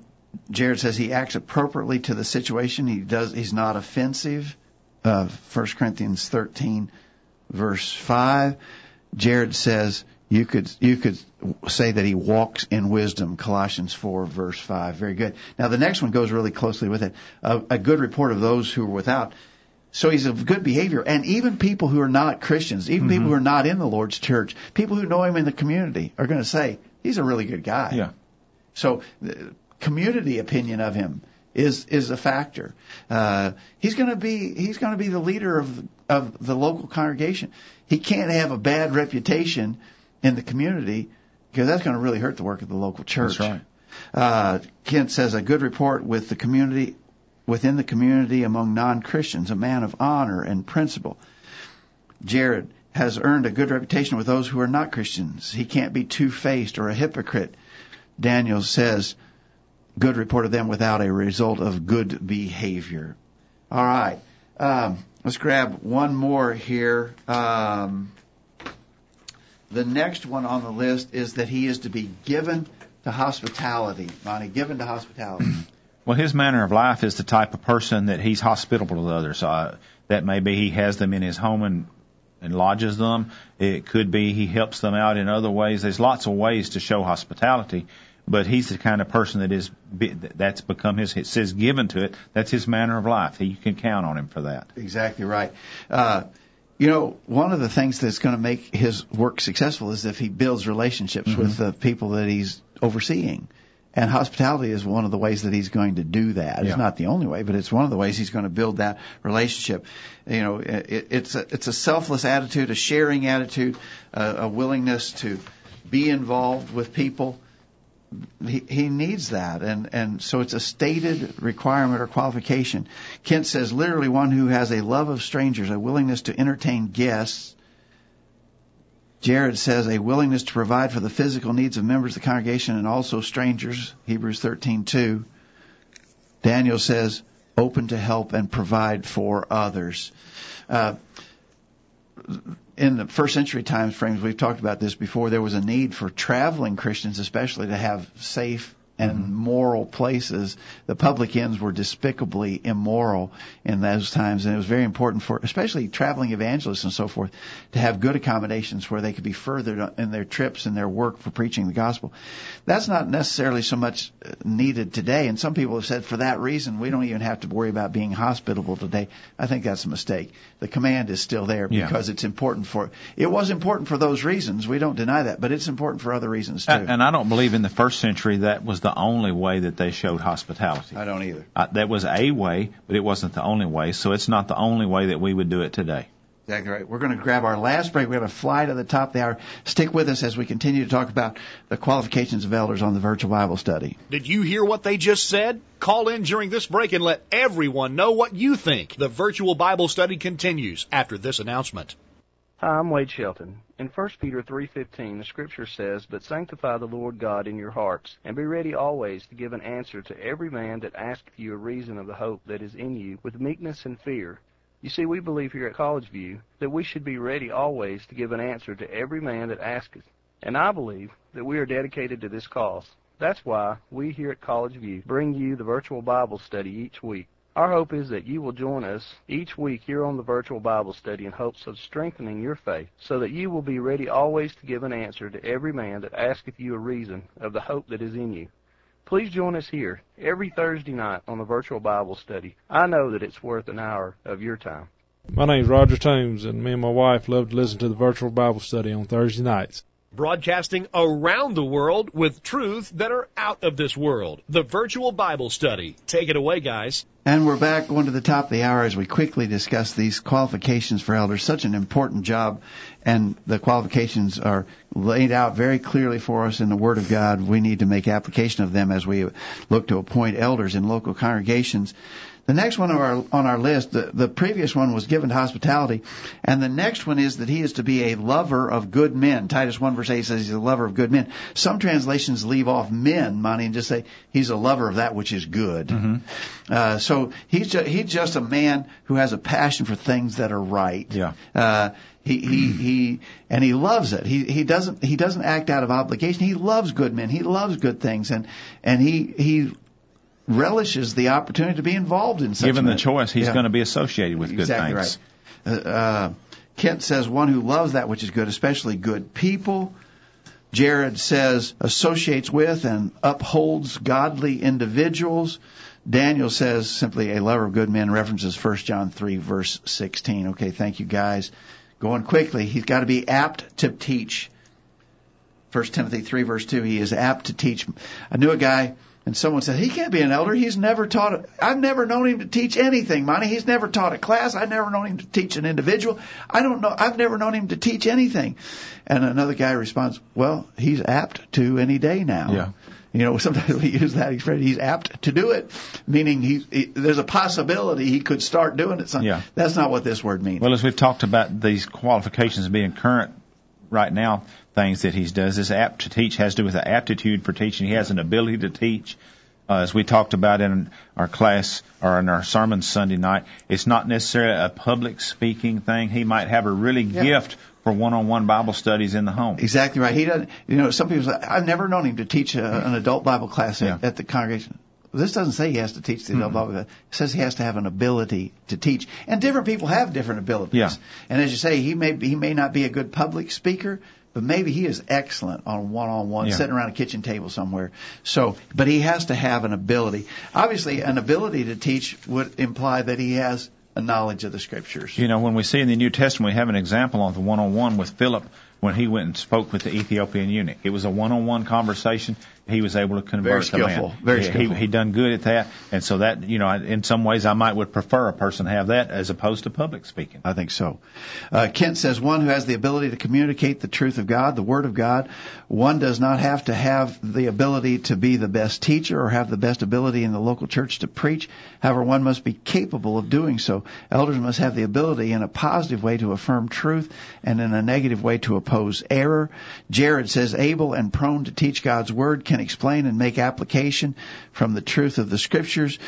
Jared says he acts appropriately to the situation. He does. He's not offensive. Uh, 1 Corinthians 13, verse 5. Jared says you could you could say that he walks in wisdom. Colossians 4, verse 5. Very good. Now the next one goes really closely with it. A, a good report of those who are without. So he's of good behavior, and even people who are not Christians, even people who are not in the Lord's church, people who know him in the community, are going to say he's a really good guy. Yeah. So the community opinion of him is is a factor. Uh, he's going to be he's going to be the leader of of the local congregation. He can't have a bad reputation in the community because that's going to really hurt the work of the local church. That's right. Uh, Kent says a good report with the community within the community among non-Christians, a man of honor and principle. Jared has earned a good reputation with those who are not Christians. He can't be two-faced or a hypocrite. Daniel says, good report of them without a result of good behavior. All right. Um, let's grab one more here. Um, the next one on the list is that he is to be given to hospitality. Monty, given to hospitality. (clears throat) Well, his manner of life is the type of person that he's hospitable to others. Uh, that may be he has them in his home and, and lodges them. It could be he helps them out in other ways. There's lots of ways to show hospitality, but he's the kind of person that is that's become his. It says given to it. That's his manner of life. You can count on him for that. Exactly right. Uh, you know, one of the things that's going to make his work successful is if he builds relationships Mm-hmm. with the people that he's overseeing. And hospitality is one of the ways that he's going to do that. Yeah. It's not the only way, but it's one of the ways he's going to build that relationship. You know, it, it's a, it's a selfless attitude, a sharing attitude, a, a willingness to be involved with people. He, he needs that, and and so it's a stated requirement or qualification. Kent says literally one who has a love of strangers, a willingness to entertain guests. Jared says a willingness to provide for the physical needs of members of the congregation and also strangers. Hebrews thirteen two. Daniel says open to help and provide for others. Uh, in the first century time frames, we've talked about this before. There was a need for traveling Christians, especially, to have safe and Mm-hmm. moral places. The publicans were despicably immoral in those times, and it was very important for, especially traveling evangelists and so forth, to have good accommodations where they could be furthered in their trips and their work for preaching the gospel. That's not necessarily so much needed today, and some people have said for that reason we don't even have to worry about being hospitable today. I think that's a mistake. The command is still there Yeah. because it's important for. It was important for those reasons. We don't deny that, but it's important for other reasons too. And, and I don't believe in the first century that was the only way that they showed hospitality. I don't either. Uh, that was a way, but it wasn't the only way. So it's not the only way that we would do it today. Exactly right. We're going to grab our last break. We're going to fly to the top of the hour. Stick with us as we continue to talk about the qualifications of elders on the virtual Bible study. Did you hear what they just said? Call in during this break and let everyone know what you think. The virtual Bible study continues after this announcement. Hi, I'm Wade Shelton. In 1 Peter 3:15, the scripture says, "But sanctify the Lord God in your hearts, and be ready always to give an answer to every man that asketh you a reason of the hope that is in you, with meekness and fear." You see, we believe here at College View that we should be ready always to give an answer to every man that asketh. And I believe that we are dedicated to this cause. That's why we here at College View bring you the virtual Bible study each week. Our hope is that you will join us each week here on the virtual Bible study in hopes of strengthening your faith, so that you will be ready always to give an answer to every man that asketh you a reason of the hope that is in you. Please join us here every Thursday night on the virtual Bible study. I know that it's worth an hour of your time. My name's Roger Toombs, and me and my wife love to listen to the virtual Bible study on Thursday nights. Broadcasting around the world with truths that are out of this world. The virtual Bible study. Take it away, guys. And we're back going to the top of the hour as we quickly discuss these qualifications for elders. Such an important job, and the qualifications are laid out very clearly for us in the Word of God. We need to make application of them as we look to appoint elders in local congregations. The next one on our, on our list, the, the previous one was given to hospitality, and the next one is that he is to be a lover of good men. Titus 1 verse 8 says he's a lover of good men. Some translations leave off men, Monty, and just say he's a lover of that which is good. Uh, so he's just, he's just a man who has a passion for things that are right. Yeah. Uh, he, he, he, and he loves it. He, he doesn't, he doesn't act out of obligation. He loves good men. He loves good things and, and he, he relishes the opportunity to be involved in such Given the choice, he's Yeah. going to be associated with good things. right. Uh, uh, Kent says one who loves that which is good, especially good people. Jared says associates with and upholds godly individuals. Daniel says simply a lover of good men references 1 John 3 verse 16. Okay, thank you guys. Going quickly, he's got to be apt to teach. 1 Timothy 3 verse 2, he is apt to teach. I knew a guy and someone said, he can't be an elder. He's never taught, it. I've never known him to teach anything, Monty. He's never taught a class. I've never known him to teach an individual. I don't know, I've never known him to teach anything. And another guy responds, well, he's apt to any day now. Yeah. You know, (laughs) sometimes we use that expression. He's apt to do it, meaning he, he there's a possibility he could start doing it. Some, Yeah. That's not what this word means. Well, as we've talked about these qualifications being current right now, things that he does, this apt to teach has to do with the aptitude for teaching. He has an ability to teach. Uh, as we talked about in our class or in our sermon Sunday night, it's not necessarily a public speaking thing. He might have a really Yeah. gift for one-on-one Bible studies in the home. Exactly right. He doesn't. You know, some people say, I've never known him to teach a, an adult Bible class at, at the congregation. This doesn't say he has to teach the adult mm-hmm. Bible class. It says he has to have an ability to teach. And different people have different abilities. Yeah. And as you say, he may be, he may not be a good public speaker, but maybe he is excellent on one-on-one, sitting around a kitchen table somewhere. So, but he has to have an ability. Obviously, an ability to teach would imply that he has a knowledge of the scriptures. You know, when we see in the New Testament, we have an example of the one-on-one with Philip when he went and spoke with the Ethiopian eunuch. It was a one-on-one conversation. He was able to convert Very the skillful, man. very skillful. He, he done good at that, and so that you know, in some ways, I might would prefer a person have that as opposed to public speaking. I think so. Uh, Kent says one who has the ability to communicate the truth of God, the Word of God. One does not have to have the ability to be the best teacher or have the best ability in the local church to preach. However, one must be capable of doing so. Elders must have the ability in a positive way to affirm truth and in a negative way to oppose error. Jared says able and prone to teach God's Word can explain and make application from the truth of the Scriptures.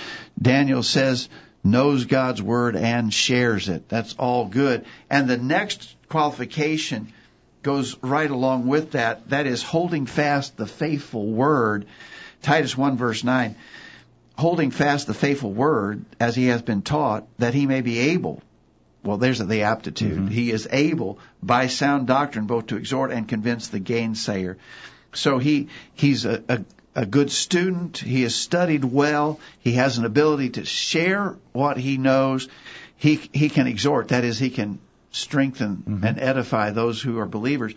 Daniel says knows God's word and shares it. That's all good. And the next qualification goes right along with that. That is holding fast the faithful word. Titus 1 verse 9, holding fast the faithful word as he has been taught, that he may be able. Well, there's the aptitude. Mm-hmm. He is able by sound doctrine both to exhort and convince the gainsayer. So he he's a, a a good student. He has studied well. He has an ability to share what he knows. He he can exhort. That is, he can strengthen mm-hmm. and edify those who are believers.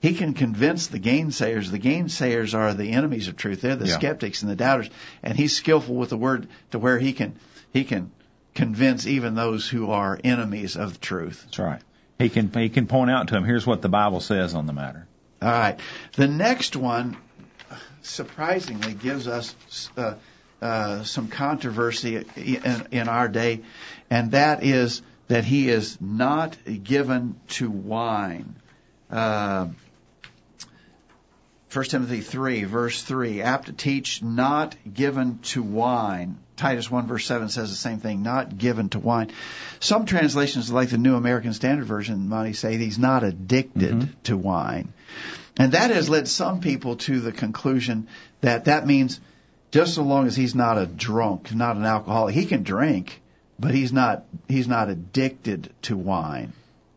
He can convince the gainsayers. The gainsayers are the enemies of truth. They're the Yeah. skeptics and the doubters. And he's skillful with the word to where he can he can convince even those who are enemies of truth. That's right. He can he can point out to him. Here's what the Bible says on the matter. All right. The next one, surprisingly, gives us uh, uh, some controversy in, in our day, and that is that he is not given to wine. Uh, 1 Timothy 3, verse 3, apt to teach, not given to wine. Titus 1, verse 7 says the same thing, not given to wine. Some translations, like the New American Standard Version, Monty, say he's not addicted mm-hmm. to wine. And that has led some people to the conclusion that that means just so long as he's not a drunk, not an alcoholic, he can drink, but he's not he's not addicted to wine.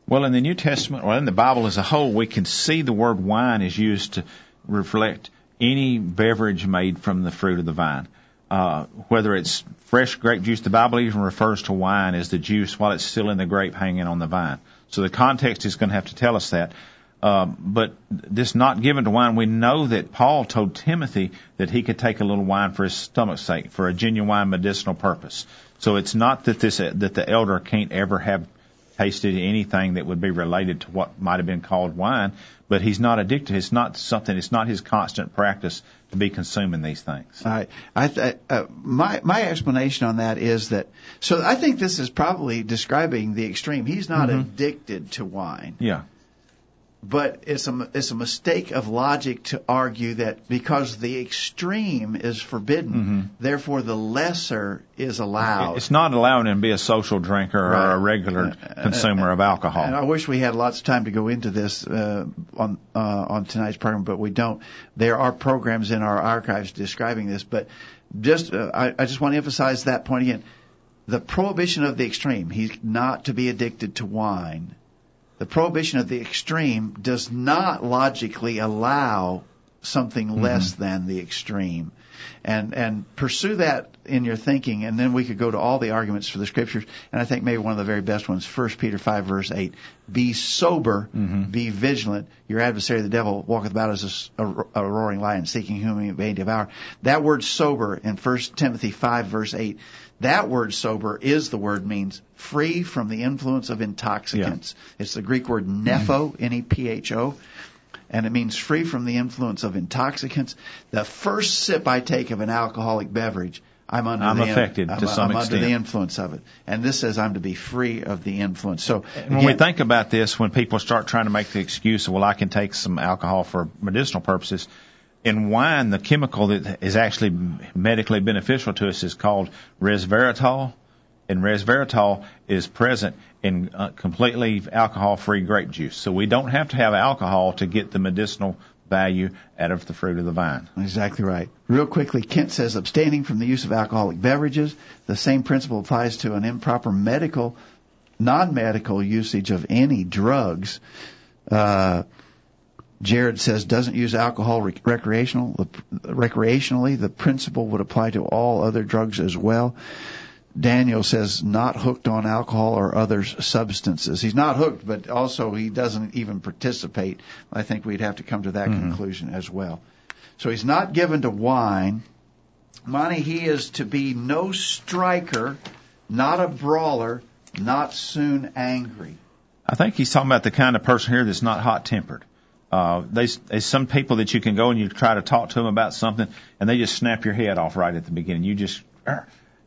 Well, in the New Testament, well, in the Bible as a whole, we can see the word wine is used to reflect any beverage made from the fruit of the vine. Uh, whether it's fresh grape juice, the Bible even refers to wine as the juice while it's still in the grape hanging on the vine. So the context is going to have to tell us that. Um, but this not given to wine, we know that Paul told Timothy that he could take a little wine for his stomach's sake, for a genuine medicinal purpose. So it's not that this that the elder can't ever have tasted anything that would be related to what might have been called wine, but he's not addicted. It's not something. It's not his constant practice to be consuming these things. All right. I th- uh, my my explanation on that is that so I think this is probably describing the extreme. He's not addicted to wine, Yeah. But it's a it's a mistake of logic to argue that because the extreme is forbidden, therefore the lesser is allowed. It's not allowing him to be a social drinker or a regular consumer of alcohol. And I wish we had lots of time to go into this uh, on uh, on tonight's program, but we don't. There are programs in our archives describing this, but just uh, I, I just want to emphasize that point again. The prohibition of the extreme. He's not to be addicted to wine. The prohibition of the extreme does not logically allow something mm-hmm. less than the extreme. And and pursue that in your thinking, and then we could go to all the arguments for the scriptures. And I think maybe one of the very best ones, First Peter five verse eight: Be sober, mm-hmm. be vigilant. Your adversary, the devil, walketh about as a roaring lion, seeking whom he may devour. That word sober in First Timothy five verse eight. That word sober is the word means free from the influence of intoxicants. It's the Greek word nepho, mm-hmm. N-E-P-H-O and it means free from the influence of intoxicants. The first sip I take of an alcoholic beverage, I'm under I'm the affected I'm, to some I'm under the influence of it, and this says I'm to be free of the influence. So And when we think about this, when people start trying to make the excuse, well, I can take some alcohol for medicinal purposes. In wine, the chemical that is actually medically beneficial to us is called resveratrol, and resveratrol is present in uh, completely alcohol-free grape juice. So we don't have to have alcohol to get the medicinal value out of the fruit of the vine. Exactly right. Real quickly, Kent says abstaining from the use of alcoholic beverages. The same principle applies to an improper medical, non-medical usage of any drugs. Uh, Jared says doesn't use alcohol rec- recreational recreationally. The principle would apply to all other drugs as well. Daniel says not hooked on alcohol or other substances. He's not hooked, but also he doesn't even participate. I think we'd have to come to that mm-hmm. conclusion as well. So he's not given to wine. Monty, he is to be no striker, not a brawler, not soon angry. I think he's talking about the kind of person here that's not hot tempered. Uh, there's, some people that you can go and you try to talk to them about something, and they just snap your head off right at the beginning. You just,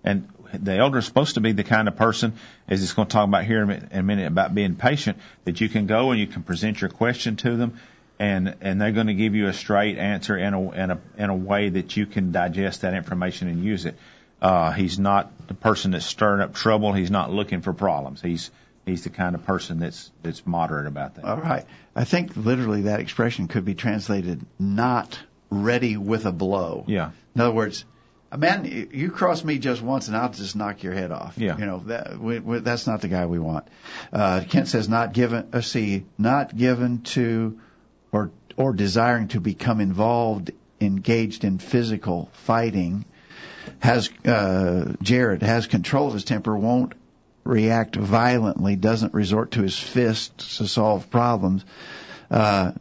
and the elder is supposed to be the kind of person, as it's going to talk about here in a minute- in a minute about being patient, that you can go and you can present your question to them, and and they're going to give you a straight answer in a in a in a way that you can digest that information and use it. Uh, he's not the person that's stirring up trouble. He's not looking for problems. He's he's the kind of person that's that's moderate about that. All right. I think literally that expression could be translated not ready with a blow. Yeah. In other words, a man, you- you cross me just once and I'll just knock your head off. Yeah. You know, that, we, we, that's not the guy we want. Uh, Kent says not given, uh, see, not given to or, or desiring to become involved, engaged in physical fighting, has, uh, Jared has control of his temper, won't react violently, doesn't resort to his fists to solve problems, uh,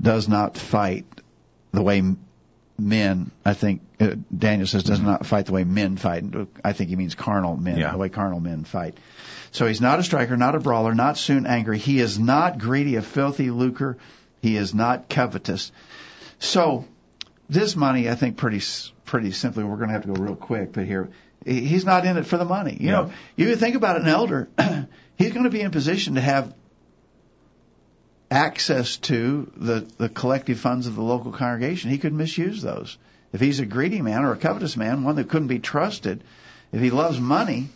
does not fight the way men, I think, uh, Daniel says, does not fight the way men fight. I think he means carnal men, Yeah. the way carnal men fight. So he's not a striker, not a brawler, not soon angry. He is not greedy, a filthy lucre. He is not covetous. So this Monty, I think, pretty pretty simply, we're going to have to go real quick, but here, he- he's not in it for the money. You Yeah. know, you think about an elder, (clears throat) he's going to be in position to have access to the, the collective funds of the local congregation, he could misuse those. If he's a greedy man or a covetous man, one that couldn't be trusted, if he loves money,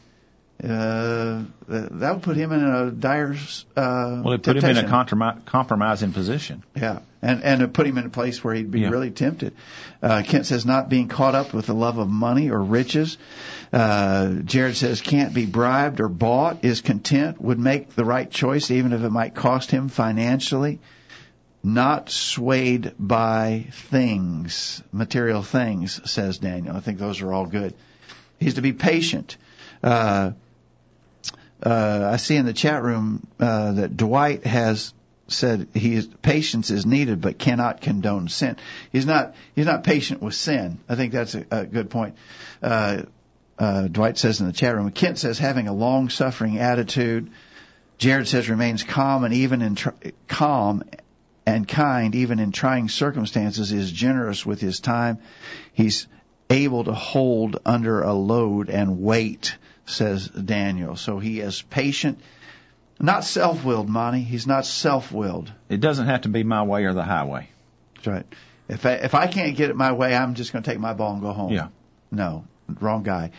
uh, that would put him in a dire uh, Well, it put him in a temptation. compromising position. Yeah, and and it put him in a place where he'd be Yeah. really tempted. Uh, Kent says not being caught up with the love of money or riches. Uh, Jared says can't be bribed or bought. Is content. Would make the right choice even if it might cost him financially. Not swayed by things, material things, says Daniel. I think those are all good. He's to be patient. Uh, uh, I see in the chat room uh, that Dwight has said he is, patience is needed but cannot condone sin. He's not he's not patient with sin. I think that's a, a good point. Uh, uh, Dwight says in the chat room. Kent says having a long suffering attitude. Jared says remains calm and even in tr- calm and kind even in trying circumstances is generous with his time. He's able to hold under a load and wait, says Daniel. So he is patient, not self-willed, Monty. He's not self-willed. It doesn't have to be my way or the highway. That's right. If I, if I can't get it my way, I'm just going to take my ball and go home. Yeah. No, wrong guy.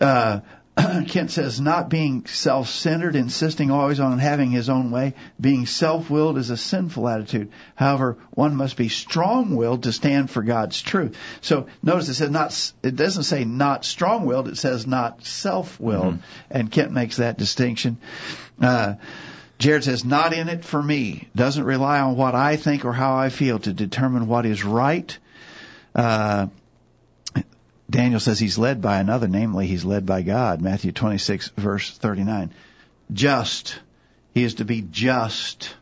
Uh, (clears throat) Kent says not being self-centered, insisting always on having his own way. Being self-willed is a sinful attitude. However, one must be strong-willed to stand for God's truth. So notice it says not. It doesn't say not strong-willed. It says not self-willed, and Kent makes that distinction. Uh, Jared says, not in it for me. Doesn't rely on what I think or how I feel to determine what is right. Uh, Daniel says he's led by another, namely he's led by God. Matthew 26 verse 39. Just. He is to be just.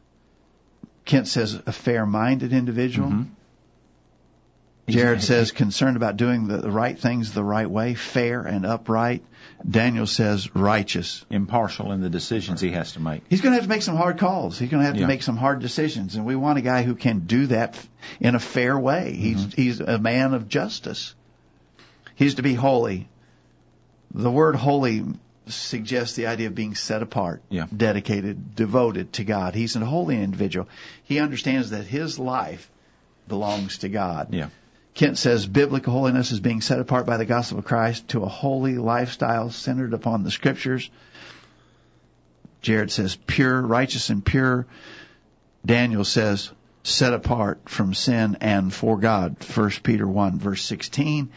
Kent says a fair-minded individual. Mm-hmm. Jared says concerned about doing the, right things the right way, fair and upright. Daniel says righteous. Impartial in the decisions he has to make. He's going to have to make some hard calls. He's going to have to Yeah. make some hard decisions, and we want a guy who can do that in a fair way. He's mm-hmm. he's a man of justice. He's to be holy. The word holy suggests the idea of being set apart, Yeah. dedicated, devoted to God. He's a holy individual. He understands that his life belongs to God. Yeah. Kent says biblical holiness is being set apart by the gospel of Christ to a holy lifestyle centered upon the scriptures. Jared says pure, righteous and pure. Daniel says set apart from sin and for God. 1 Peter 1 verse 16.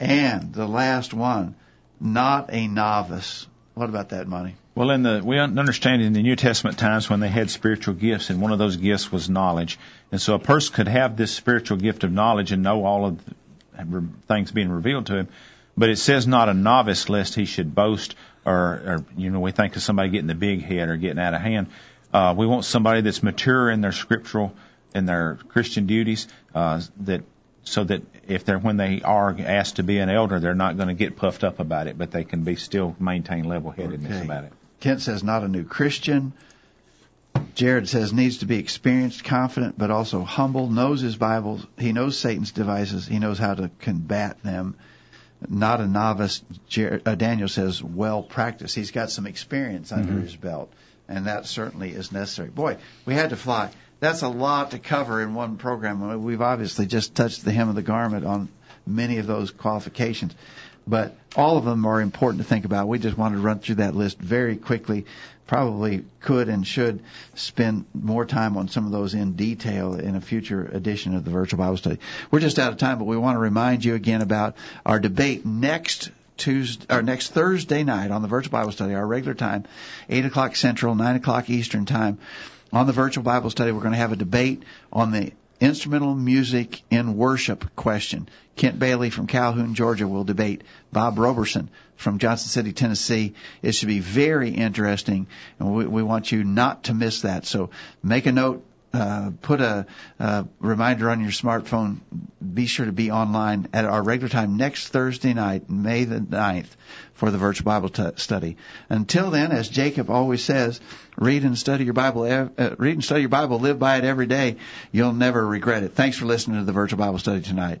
And the last one, not a novice. What about that, Monty? Well, in the we understand in the New Testament times when they had spiritual gifts, and one of those gifts was knowledge, and so a person could have this spiritual gift of knowledge and know all of the things being revealed to him, but it says not a novice lest he should boast, or, or you know we think of somebody getting the big head or getting out of hand. Uh, we want somebody that's mature in their scriptural in their Christian duties, uh, that so that if they're when they are asked to be an elder, they're not going to get puffed up about it, but they can be still maintain level headedness Okay. about it. Kent says not a new Christian. Jared says needs to be experienced, confident, but also humble, knows his Bible. He knows Satan's devices. He knows how to combat them. Not a novice. Jared, uh, Daniel says well practiced. He's got some experience under Mhm. his belt, and that certainly is necessary. Boy, we had to fly. That's a lot to cover in one program. We've obviously just touched the hem of the garment on many of those qualifications. but all of them are important to think about. We just wanted to run through that list very quickly. Probably could and should spend more time on some of those in detail in a future edition of the virtual Bible study. We're just out of time, but we want to remind you again about our debate next Tuesday or next Thursday night on the virtual Bible study, our regular time, eight o'clock Central, nine o'clock Eastern time. On the virtual Bible study, we're going to have a debate on the instrumental music in worship question. Kent Bailey from Calhoun, Georgia will debate Bob Roberson from Johnson City, Tennessee. It should be very interesting and we, we want you not to miss that. So make a note, uh, put a, a reminder on your smartphone. Be sure to be online at our regular time next Thursday night, May the 9th, for the virtual Bible t- study. Until then, as Jacob always says, read and study your Bible. Uh, read and study your Bible. Live by it every day. You'll never regret it. Thanks for listening to the virtual Bible study tonight.